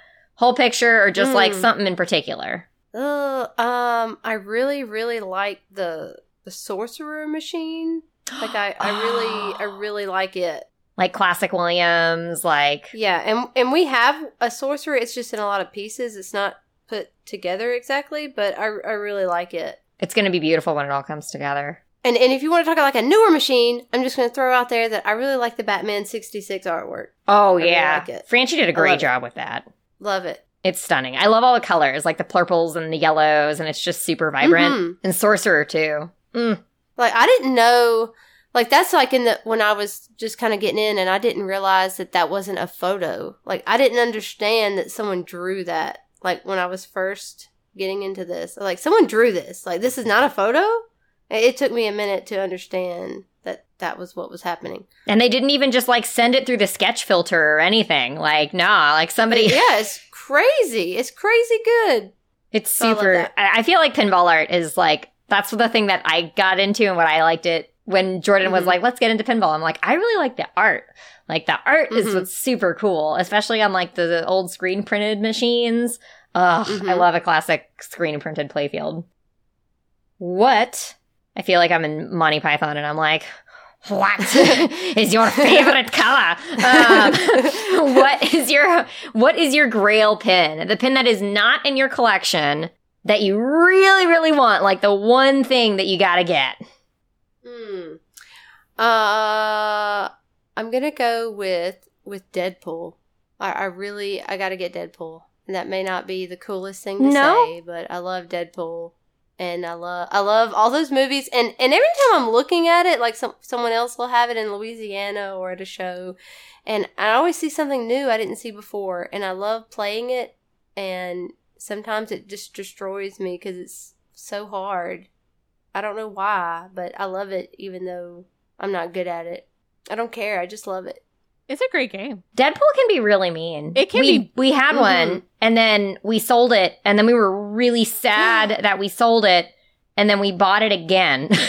whole picture, or just like Mm. something in particular. Uh, um, I really really like the the sorcerer machine. Like I I really I really like it. Like classic Williams, like Yeah, and and we have a sorcerer. It's just in a lot of pieces. It's not put together exactly, but I I really like it. it's going to be beautiful when it all comes together. And and if you want to talk about like a newer machine, I'm just going to throw out there that I really like the Batman 66 artwork. Oh really yeah, like it. Francie did a great love it. job with that. Love it. It's stunning. I love all the colors, like the purples and the yellows, and it's just super vibrant. Mhm. And Sorcerer too. Mm. Like I didn't know like that's like in the when I was just kind of getting in and I didn't realize that that wasn't a photo. Like I didn't understand that someone drew that. Like when I was first getting into this. Like someone drew this. Like this is not a photo? It took me a minute to understand that was what was happening. And they didn't even just like send it through the sketch filter or anything. Like nah, like somebody. yeah, it's crazy. It's crazy good. It's super. I, I feel like pinball art is like that's the thing that I got into and what I liked it when Jordan was Mhm. like, "Let's get into pinball." I'm like, I really like the art. Like the art is Mhm. what's super cool, especially on like the, the old screen printed machines. Ugh, I Mhm. love a classic screen printed playfield. What? I feel like I'm in Monty Python and I'm like, what is your favorite color? Um, what is your what is your grail pin? The pin that is not in your collection that you really, really want, like the one thing that you gotta get. Hmm. Uh, I'm gonna go with with Deadpool. I, I really I gotta get Deadpool, and that may not be the coolest thing to No. say, but I love Deadpool, and I love I love all those movies. And and every time I'm looking at it, like some someone else will have it in Louisiana or at a show, and I always see something new I didn't see before, and I love playing it. And sometimes it just destroys me because it's so hard. I don't know why, but I love it even though I'm not good at it. I don't care. I just love it. It's a great game. Deadpool can be really mean. It can we, be- We had Mhm. one, and then we sold it, and then we were really sad that we sold it, and then we bought it again.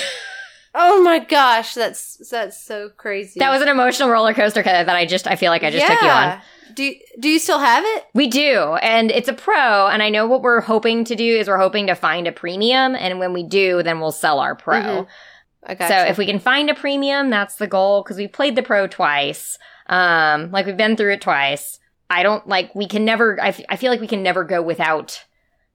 Oh my gosh, that's that's so crazy. that was an emotional roller coaster that I just I feel like I just took you on. Do you, do you still have it? We do, and it's a pro. And I know what we're hoping to do is we're hoping to find a premium, and when we do, then we'll sell our pro. Mhm. I got So if we can find a premium, that's the goal because we played the pro twice. Um, like we've been through it twice. I don't like, we can never, I, f- I feel like we can never go without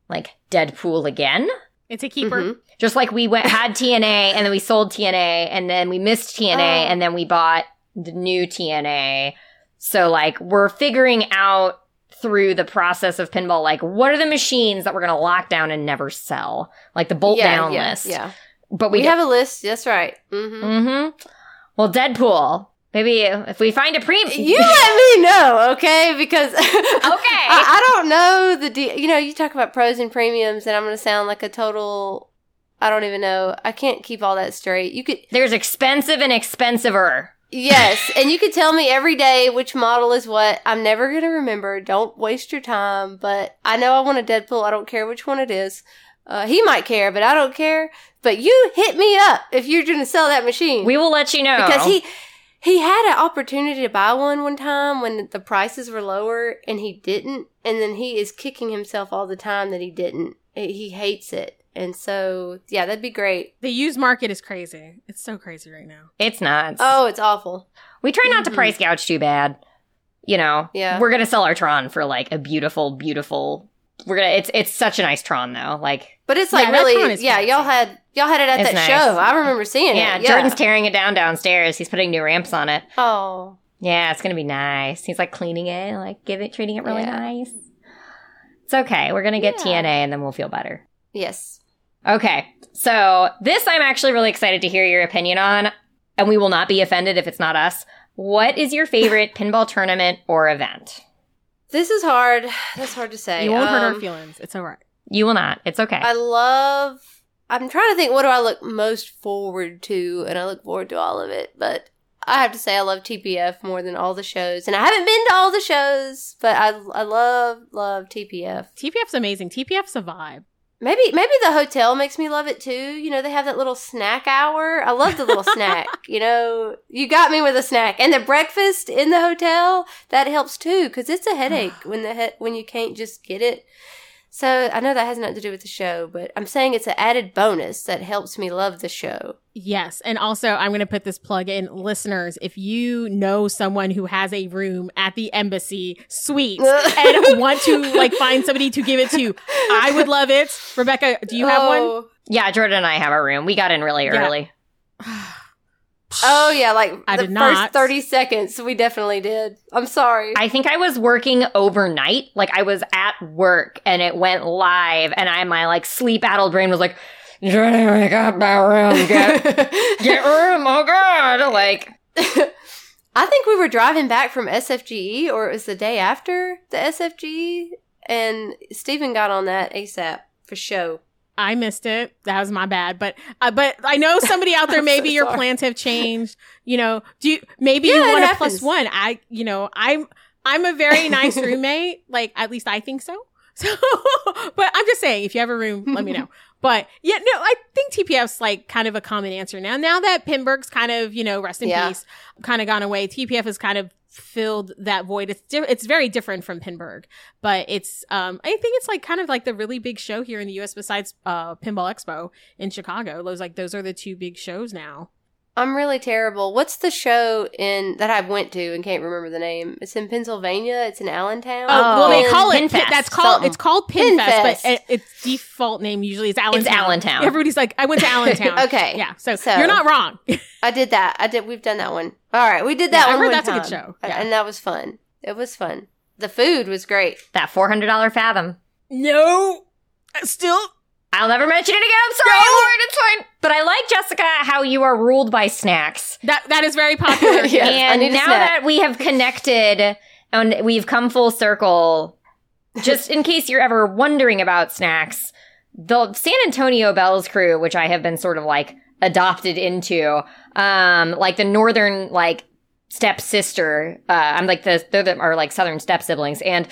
like Deadpool again. It's a keeper. Mhm. Just like we went, had TNA and then we sold TNA and then we missed TNA Oh. and then we bought the new TNA. So like we're figuring out through the process of pinball, like what are the machines that we're going to lock down and never sell? Like the bolt yeah, down yeah, list. Yeah. But We, we, have a list. That's right. hmm Mm-hmm. Well, Deadpool. Maybe if we find a premium. You let me know, okay? Because okay, Okay. I, I don't know the de- you know you talk about pros and premiums, and I'm going to sound like a total. I don't even know. I can't keep all that straight. You could There's expensive and expensiver. yes, and you could tell me every day which model is what. I'm never going to remember. Don't waste your time. But I know I want a Deadpool. I don't care which one it is. Uh, he might care, but I don't care. But you hit me up if you're going to sell that machine We will let you know. because he he had an opportunity to buy one one time when the prices were lower and he didn't and then he is kicking himself all the time that he didn't he he hates it and so yeah that'd be great The used market is crazy. It's so crazy right now. It's nuts. oh it's awful We try not to Mhm. price gouge too bad. You know, Yeah. we're gonna sell our Tron for like a beautiful, beautiful. We're gonna. It's it's such a nice Tron though. Like, but it's like that really Tron is yeah y'all had y'all had it at It's that nice. show i remember seeing yeah, it Yeah, Jordan's tearing it down downstairs. He's putting new ramps on it. oh Yeah, it's gonna be nice. He's like cleaning it, like give it, treating it really Yeah. nice. It's okay. We're gonna get Yeah. TNA and then we'll feel better. yes Okay, so this I'm actually really excited to hear your opinion on, and we will not be offended if it's not us. What is your favorite pinball tournament or event? this is hard that's hard to say You won't hurt our Um, feelings. It's all right. You will not. It's okay. I love. I'm trying to think. What do I look most forward to? And I look forward to all of it. But I have to say, I love TPF more than all the shows. And I haven't been to all the shows, but I I love love TPF. TPF's amazing. TPF's a vibe. Maybe maybe the hotel makes me love it too. You know, they have that little snack hour. I love the little snack. You know, you got me with a snack and the breakfast in the hotel that helps too because it's a headache when the he- when you can't just get it. So I know that has nothing to do with the show, but I'm saying it's an added bonus that helps me love the show. Yes. And also, I'm going to put this plug in. Listeners, if you know someone who has a room at the embassy suite and want to like find somebody to give it to, I would love it. Rebecca, do you have one? oh. yeah, Jordan and I have a room. We got in really Yeah. early. Oh yeah, like I the did first not. thirty seconds. We definitely did. I'm sorry. I think I was working overnight. Like I was at work and it went live, and I my like sleep addled brain was like, Jordan, wake up, my room, get get room. Oh god, like I think we were driving back from SFGE, or it was the day after the SFGE, and Steven got on that ASAP for show. I missed it. That was my bad. But uh, but I know somebody out there. Maybe so your sorry. plans have changed. You know, do you, maybe Yeah, you want a plus one. I you know I'm I'm a very nice roommate. Like at least I think so. So, but I'm just saying, if you have a room, let me know. But yeah, no, I think TPF's like kind of a common answer now. Now that Pinburgh's kind of, you know, rest in Yeah. peace, kind of gone away, TPF has kind of filled that void. It's di- it's very different from Pinburgh, but it's um I think it's like kind of like the really big show here in the US besides uh Pinball Expo in Chicago. Those like those are the two big shows now. I'm really terrible. What's the show in that I've went to and can't remember the name? It's in Pennsylvania. It's in Allentown. Oh, well, they oh. call it Pinfest, Pin, that's called something. it's called Pinfest, Pinfest. but it, its default name usually is Allentown. It's Allentown. Everybody's like, I went to Allentown. Okay. yeah. So, So- you're not wrong. I did that. I did. We've done that one. All right, we did that Yeah, I one. heard one that's a good show. Yeah. and that was fun. It was fun. The food was great. that four hundred dollar fathom. no, still. I'll never mention it again. I'm sorry, Lauren. It's fine. But I like Jessica how you are ruled by snacks. That that is very popular. Yes, and now that we have connected and we've come full circle, just in case you're ever wondering about snacks, the San Antonio Belles crew, which I have been sort of like adopted into, um, like the northern like stepsister, uh, I'm like the they're the are like southern step siblings, and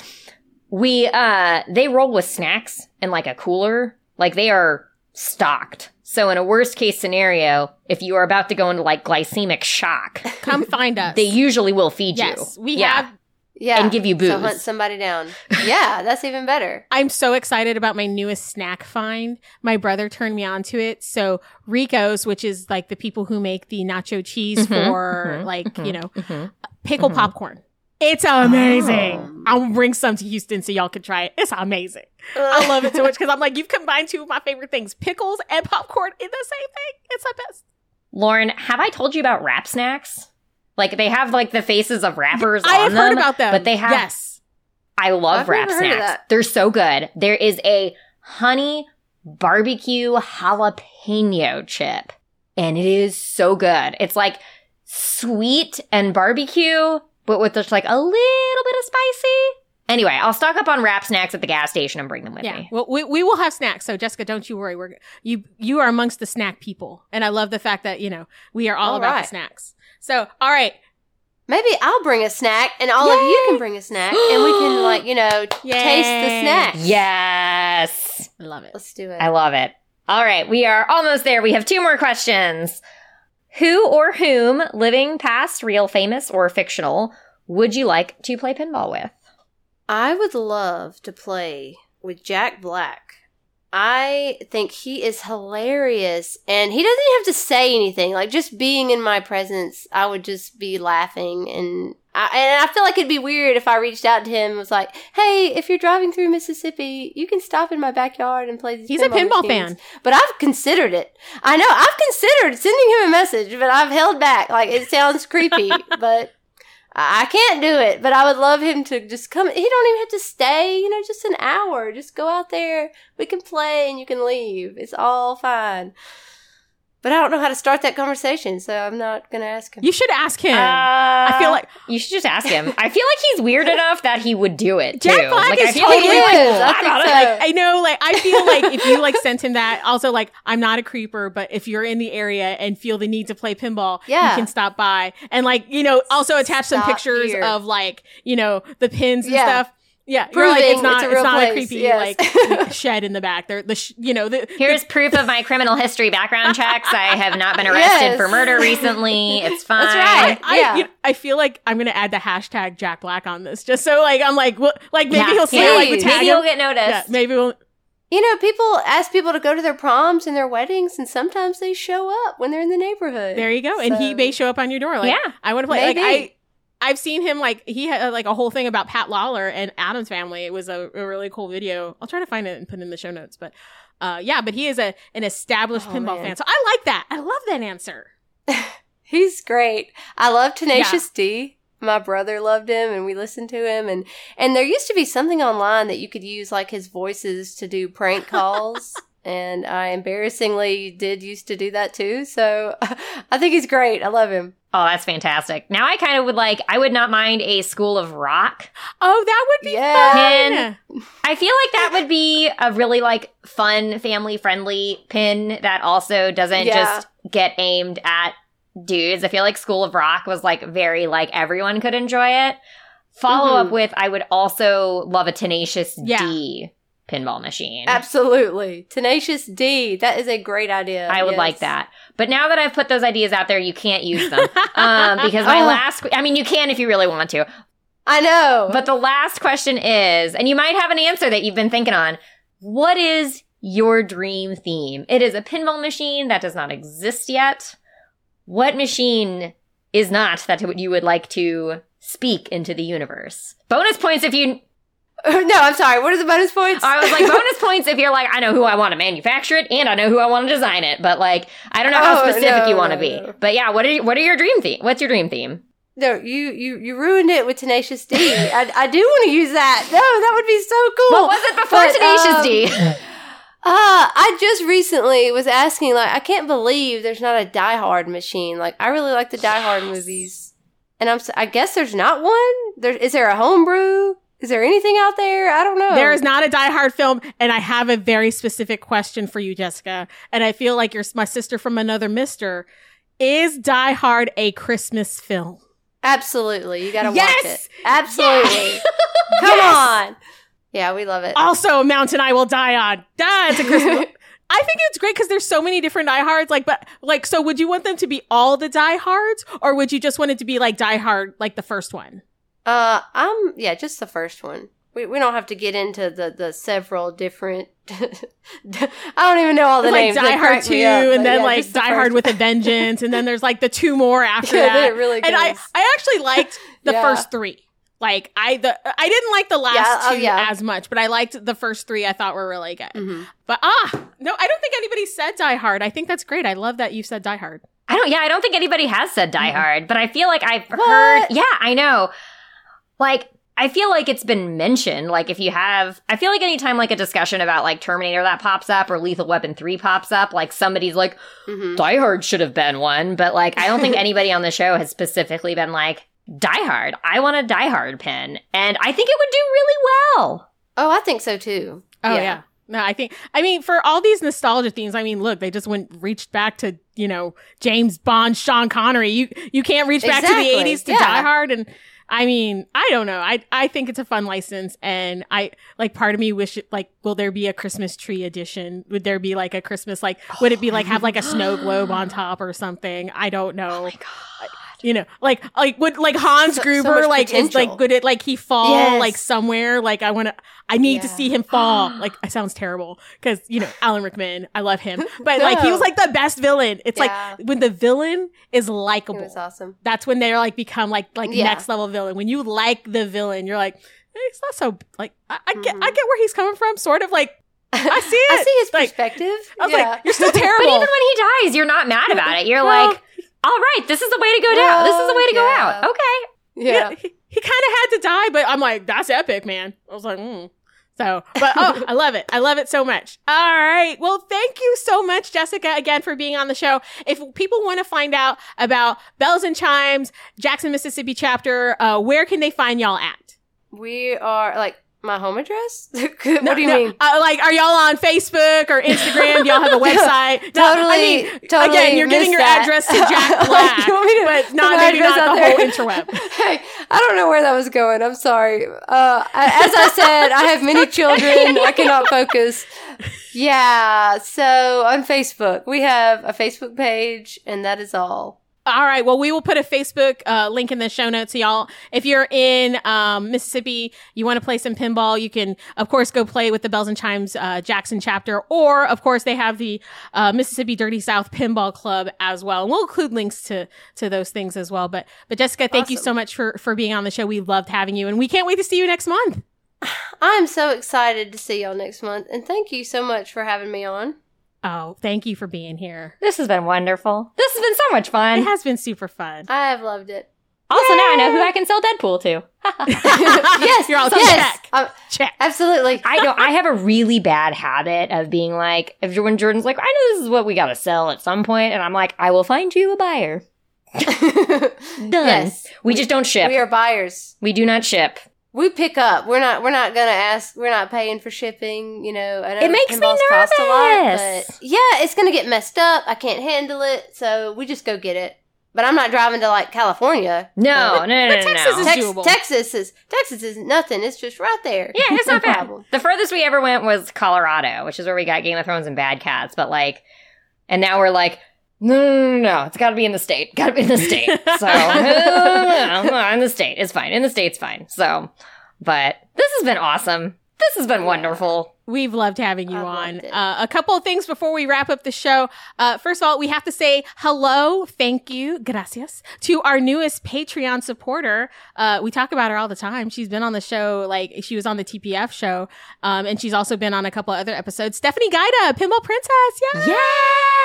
we uh they roll with snacks in like a cooler, like they are stocked. So in a worst case scenario, if you are about to go into like glycemic shock, Come find us. they usually will feed yes, you. we Yeah. have. Yeah, And give you So booze. hunt somebody down. Yeah, that's even better. I'm so excited about my newest snack find. My brother turned me on to it. So Rico's, which is like the people who make the nacho cheese Mhm, for mhm, like mhm, you know mhm. pickle Mhm. popcorn. It's amazing. Um. I'll bring some to Houston so y'all can try it. It's amazing. I love it so much because I'm like, you've combined two of my favorite things pickles and popcorn in the same thing. It's the best. Lauren, have I told you about Rap Snacks? Like they have like the faces of rappers I on have them, heard about them. but they have Yes. I love I've wrap never heard of snacks. They're so good. There is a honey barbecue jalapeno chip, and it is so good. It's like sweet and barbecue, but with just like a little bit of spicy. Anyway, I'll stock up on Rap Snacks at the gas station and bring them with Yeah. me. Well, we, we will have snacks. So Jessica, don't you worry. We're you you are amongst the snack people, and I love the fact that you know we are all, All about right. the snacks. So all right, Maybe I'll bring a snack, and all of you can bring a snack, and we can like you know taste the Yay. snack. Yes. I love it. Let's do it. I love it. All right, we are almost there. We have two more questions. Who or whom, living, past, real, famous, or fictional, would you like to play pinball with? I would love to play with Jack Black. I think he is hilarious and he doesn't have to say anything. Like just being in my presence, I would just be laughing and I, and I feel like it'd be weird if I reached out to him and was like, "Hey, if you're driving through Mississippi, you can stop in my backyard and play these." He's a pinball machines." fan. But I've considered it. I know I've considered sending him a message, but I've held back. Like it sounds creepy, but I I can't do it. But I would love him to just come. He don't even have to stay. You know, just an hour. Just go out there. We can play, and you can leave. It's all fine. But I don't know how to start that conversation, so I'm not gonna ask him. You should ask him. I I feel uh, like you should just ask him. I feel like he's weird enough that he would do it. Jack too. Black like, is I feel totally he'd like, is. "Well, I I think so. like I know, like I feel like if you like sent him that, also like I'm not a creeper, but if you're in the area and feel the need to play pinball, Yeah. you can stop by and like you know also attach some pictures here. of like you know the pins and Yeah. stuff. Yeah, you're like it's not it's a it's, real not a creepy yes. like shed in the back. There, the sh- you know the Here's proof of my criminal history background checks. I have not been arrested Yes. for murder recently. It's fine. That's right. I, Yeah. you know, I feel like I'm gonna add the hashtag Jack Black on this, just so like I'm like, what, like maybe Yeah. he'll say like we Please. tag Maybe him. he'll get noticed. yeah, maybe we'll. You know, people ask people to go to their proms and their weddings, and sometimes they show up when they're in the neighborhood. There you go, and he may show up on your door. Like, Yeah. I want to play. Like I, I've seen him. Like he had uh, like a whole thing about Pat Lawlor and Addams Family. It was a, a really cool video. I'll try to find it and put it in the show notes. But uh, yeah, but he is a an established Oh, pinball man. fan, so I like that. I love that answer. He's great. I love Tenacious D. My brother loved him and we listened to him and and there used to be something online that you could use like his voices to do prank calls and I embarrassingly did used to do that too. So I think he's great. I love him. Oh, that's fantastic. Now I kind of would like, I would not mind a school of rock. Oh, that would be Yeah. fun. I feel like that would be a really like fun, family friendly pin that also doesn't Yeah. just get aimed at dudes. I feel like School of Rock was like very like everyone could enjoy it. Follow Mhm. up with I would also love a Tenacious Yeah. D pinball machine. Absolutely. Tenacious D. That is a great idea. I would Yes. like that. But now that I've put those ideas out there, you can't use them. um, because my Oh. last, I mean, you can if you really want to. I know. But the last question is, and you might have an answer that you've been thinking on. What is your dream theme? It is a pinball machine that does not exist yet. What machine is not that you would like to speak into the universe? Bonus points if you. no, I'm sorry. What are the bonus points? I was like, bonus points if you're like, I know who I want to manufacture it and I know who I want to design it. But like, I don't know how Oh, specific no, you want to no, be. no. But yeah, what are what are your dream theme? What's your dream theme? No, you you you ruined it with Tenacious D. I, I do want to use that. No, that would be so cool. What was it before But, Tenacious um, D? Uh, I just recently was asking, like, I can't believe there's not a Die Hard machine. Like, I really like the Die Hard movies, and I'm. I guess there's not one. There is there a homebrew? Is there anything out there? I don't know. There is not a Die Hard film, and I have a very specific question for you, Jessica. And I feel like you're my sister from another Mister. Is Die Hard a Christmas film? Absolutely, you gotta Yes! watch it. Absolutely, come on. Yeah, we love it. Also, a mountain I will die on. Duh, it's a Christmas. I think it's great because there's so many different Die Hards. Like, but like, so would you want them to be all the Die Hards, or would you just want it to be like Die Hard, like the first one? Uh, I'm yeah, just the first one. We we don't have to get into the the several different. I don't even know all the like names. Die They Hard crack Two, me up, and then yeah, like Die Hard with a Vengeance, and then there's like the two more after Yeah, that. really and I. I actually liked the Yeah. first three. Like I the I didn't like the last Yeah, oh, two yeah. as much, but I liked the first three. I thought were really good. Mhm. But ah, no, I don't think anybody said Die Hard. I think that's great. I love that you said Die Hard. I don't. Yeah, I don't think anybody has said Die Mm-hmm. Hard, but I feel like I've What? heard. Yeah, I know. Like, I feel like it's been mentioned. Like, if you have, I feel like anytime like a discussion about like Terminator that pops up or Lethal Weapon three pops up, like somebody's like, Mhm. Die Hard should have been one, but like, I don't think anybody on the show has specifically been like, Die Hard. I want a Die Hard pin, and I think it would do really well. Oh, I think so too. Oh yeah. No, I think I mean for all these nostalgia themes, I mean, look, they just went reached back to, you know, James Bond, Sean Connery. You you can't reach back Exactly, to the 80s to yeah. Die Hard and I mean, I don't know. I I think it's a fun license and I like part of me wish it like will there be a Christmas tree edition? Would there be like a Christmas like would it be like have like a snow globe on top or something? I don't know. Oh. You know, like like would like Hans So- so Gruber much like is like would it like he fall Yes. like somewhere? Like I want to, I need to see him fall. like it sounds terrible because you know Alan Rickman, I love him, but like he was like the best villain. It's Yeah. like when the villain is likable. was awesome. That's when they're like become like like Yeah. next level villain. When you like the villain, you're like, eh, it's not so like I, I get I Mhm. get where he's coming from. Sort of like I see it. I see his Like, perspective. I was yeah. like, you're still terrible. But even when he dies, you're not mad about it. You're Well, like, all right, this is the way to go down. This is the way to go Yeah. out. Okay. yeah. yeah, he, he kind of had to die, but I'm like, that's epic, man. I was like, mm. so, but oh, I love it. I love it so much. All right. Well, thank you so much, Jessica, again for being on the show. If people want to find out about Belles and Chimes, Jackson, Mississippi chapter, uh, where can they find y'all at? We are like my home address. what do you No, mean? Uh, like, are y'all on Facebook or Instagram? Do y'all have a website? No, Totally, I mean, totally again, you're giving your that. address to Jack Black, You want me to but not maybe not the whole interweb. Hey, I don't know where that was going. I'm sorry. Uh, as I said, I have many children. I cannot focus. Yeah. So on Facebook, we have a Facebook page, and that is all. All right. Well, we will put a Facebook uh, link in the show notes. So y'all, if you're in um, Mississippi, you want to play some pinball, you can, of course, go play with the Belles and Chimes uh, Jackson chapter. Or, of course, they have the uh, Mississippi Dirty South Pinball Club as well. And we'll include links to to those things as well. But, but Jessica, thank you so much for for being on the show. We loved having you, and we can't wait to see you next month. I'm so excited to see y'all next month, and thank you so much for having me on. Oh, thank you for being here. This has been wonderful. This has been so much fun. It has been super fun. I have loved it. Also, now I know who I can sell Deadpool to. yes, You're all yes, check. Um, Check. absolutely. I know I have a really bad habit of being like, if when Jordan's like, I know this is what we gotta sell at some point, and I'm like, I will find you a buyer. Done. Yes, we just don't ship. we are buyers. we do not ship. We pick up. We're not. We're not gonna ask. We're not paying for shipping. You know, I know It makes me pinballs cost a lot, nervous. but yeah, it's gonna get messed up. I can't handle it, so we just go get it. But I'm not driving to like California. No, no, no, no, no. Texas no. is- Tex- doable. Texas is Texas is nothing. It's just right there. Yeah, it's not bad. The furthest we ever went was Colorado, which is where we got Game of Thrones and Bad Cats. But like, and now we're like, no, no, no, no, it's got to be in the state. Got to be in the state. So in the state, it's fine. In the state's fine. So, but this has been awesome. This has been wonderful. We've loved having you I've on. Uh, a couple of things before we wrap up the show. Uh, first of all, we have to say hello, thank you, gracias, to our newest Patreon supporter. Uh, we talk about her all the time. She's been on the show, like she was on the TPF show, um, and she's also been on a couple other episodes. Stephanie Gaida, Pinball Princess, yeah. Yes.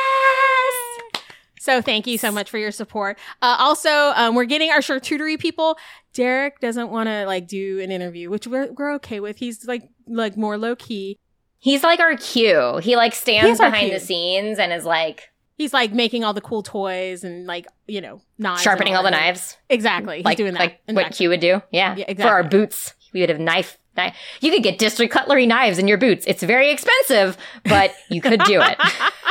So thank you so much for your support. Uh, also, um, we're getting our charcuterie people. Derek doesn't want to like do an interview, which we're, we're okay with. He's like like more low key. He's like our Q. He like stands He's our behind the scenes and is like He's like making all the cool toys and like you know knives, sharpening all the knives. Exactly, he's like doing that. like what. Q would do. Yeah, Yeah, For our boots, we would have knife. knife. You could get district cutlery knives in your boots. It's very expensive, but you could do it.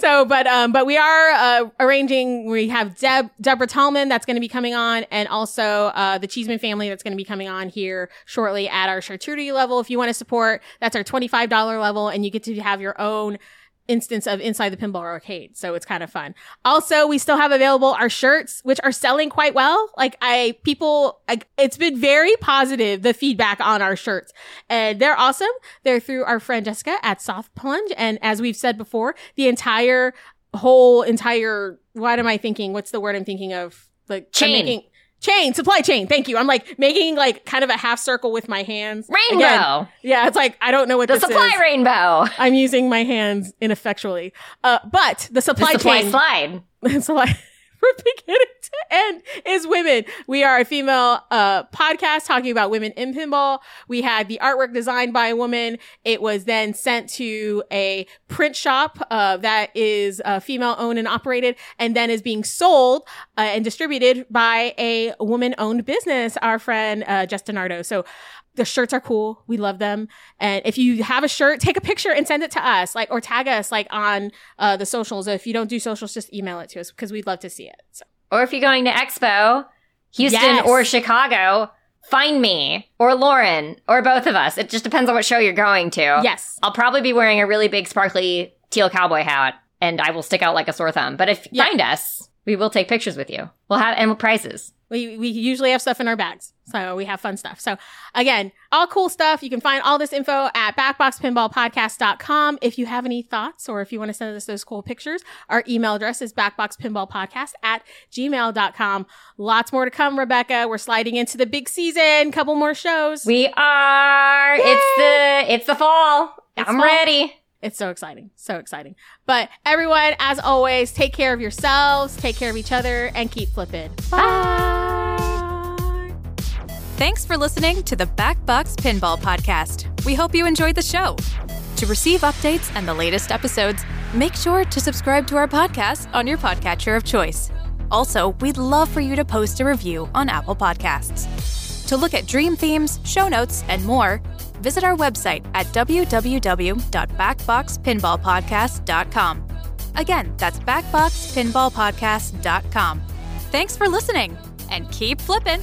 so, but um, but we are uh, arranging. We have Deb Deborah Tallman that's going to be coming on, and also uh, the Cheeseman family that's going to be coming on here shortly at our charcuterie level. If you want to support, that's our twenty five dollar level, and you get to have your own instance of inside the pinball arcade so it's kind of fun. Also we still have available our shirts which are selling quite well. Like i people like it's been very positive the feedback on our shirts. And they're awesome. They're through our friend jessica at soft plunge. And as we've said before the entire whole entire what am i thinking? What's the word i'm thinking of? Like Chain. making- chain, supply chain. Thank you. I'm like making like kind of a half circle with my hands. Rainbow. Again, yeah, it's like I don't know what the supply is. rainbow. I'm using my hands ineffectually. Uh, but the The supply supply chain. slide. from beginning to end is women. We are a female uh podcast talking about women in pinball. We had the artwork designed by a woman. It was then sent to a print shop uh that is uh, female owned and operated and then is being sold uh, and distributed by a woman owned business, our friend uh Justin Nardo. So the shirts are cool. We love them. And if you have a shirt, take a picture and send it to us, like, or tag us, like, on uh, the socials. If you don't do socials, just email it to us because we'd love to see it. So. Or if you're going to Expo, Houston Yes. or Chicago, find me or Lauren or both of us. It just depends on what show you're going to. Yes. I'll probably be wearing a really big sparkly teal cowboy hat and I will stick out like a sore thumb. But if Yeah. find us, we will take pictures with you. We'll have and prizes. We, we usually have stuff in our bags. So we have fun stuff. So again, all cool stuff. You can find all this info at backboxpinballpodcast.com. If you have any thoughts or if you want to send us those cool pictures, our email address is backboxpinballpodcast at gmail.com. Lots more to come, Rebecca. We're sliding into the big season. Couple more shows. We are. It's the it's the fall. It's I'm fall. ready. It's so exciting. So exciting. But everyone, as always, take care of yourselves, take care of each other, and keep flipping. Bye. Thanks for listening to the Backbox Pinball Podcast. We hope you enjoyed the show. To receive updates and the latest episodes, make sure to subscribe to our podcast on your podcatcher of choice. Also, we'd love for you to post a review on Apple Podcasts. To look at dream themes, show notes, and more, visit our website at www.backboxpinballpodcast.com. Again, that's backboxpinballpodcast.com. Thanks for listening and keep flipping.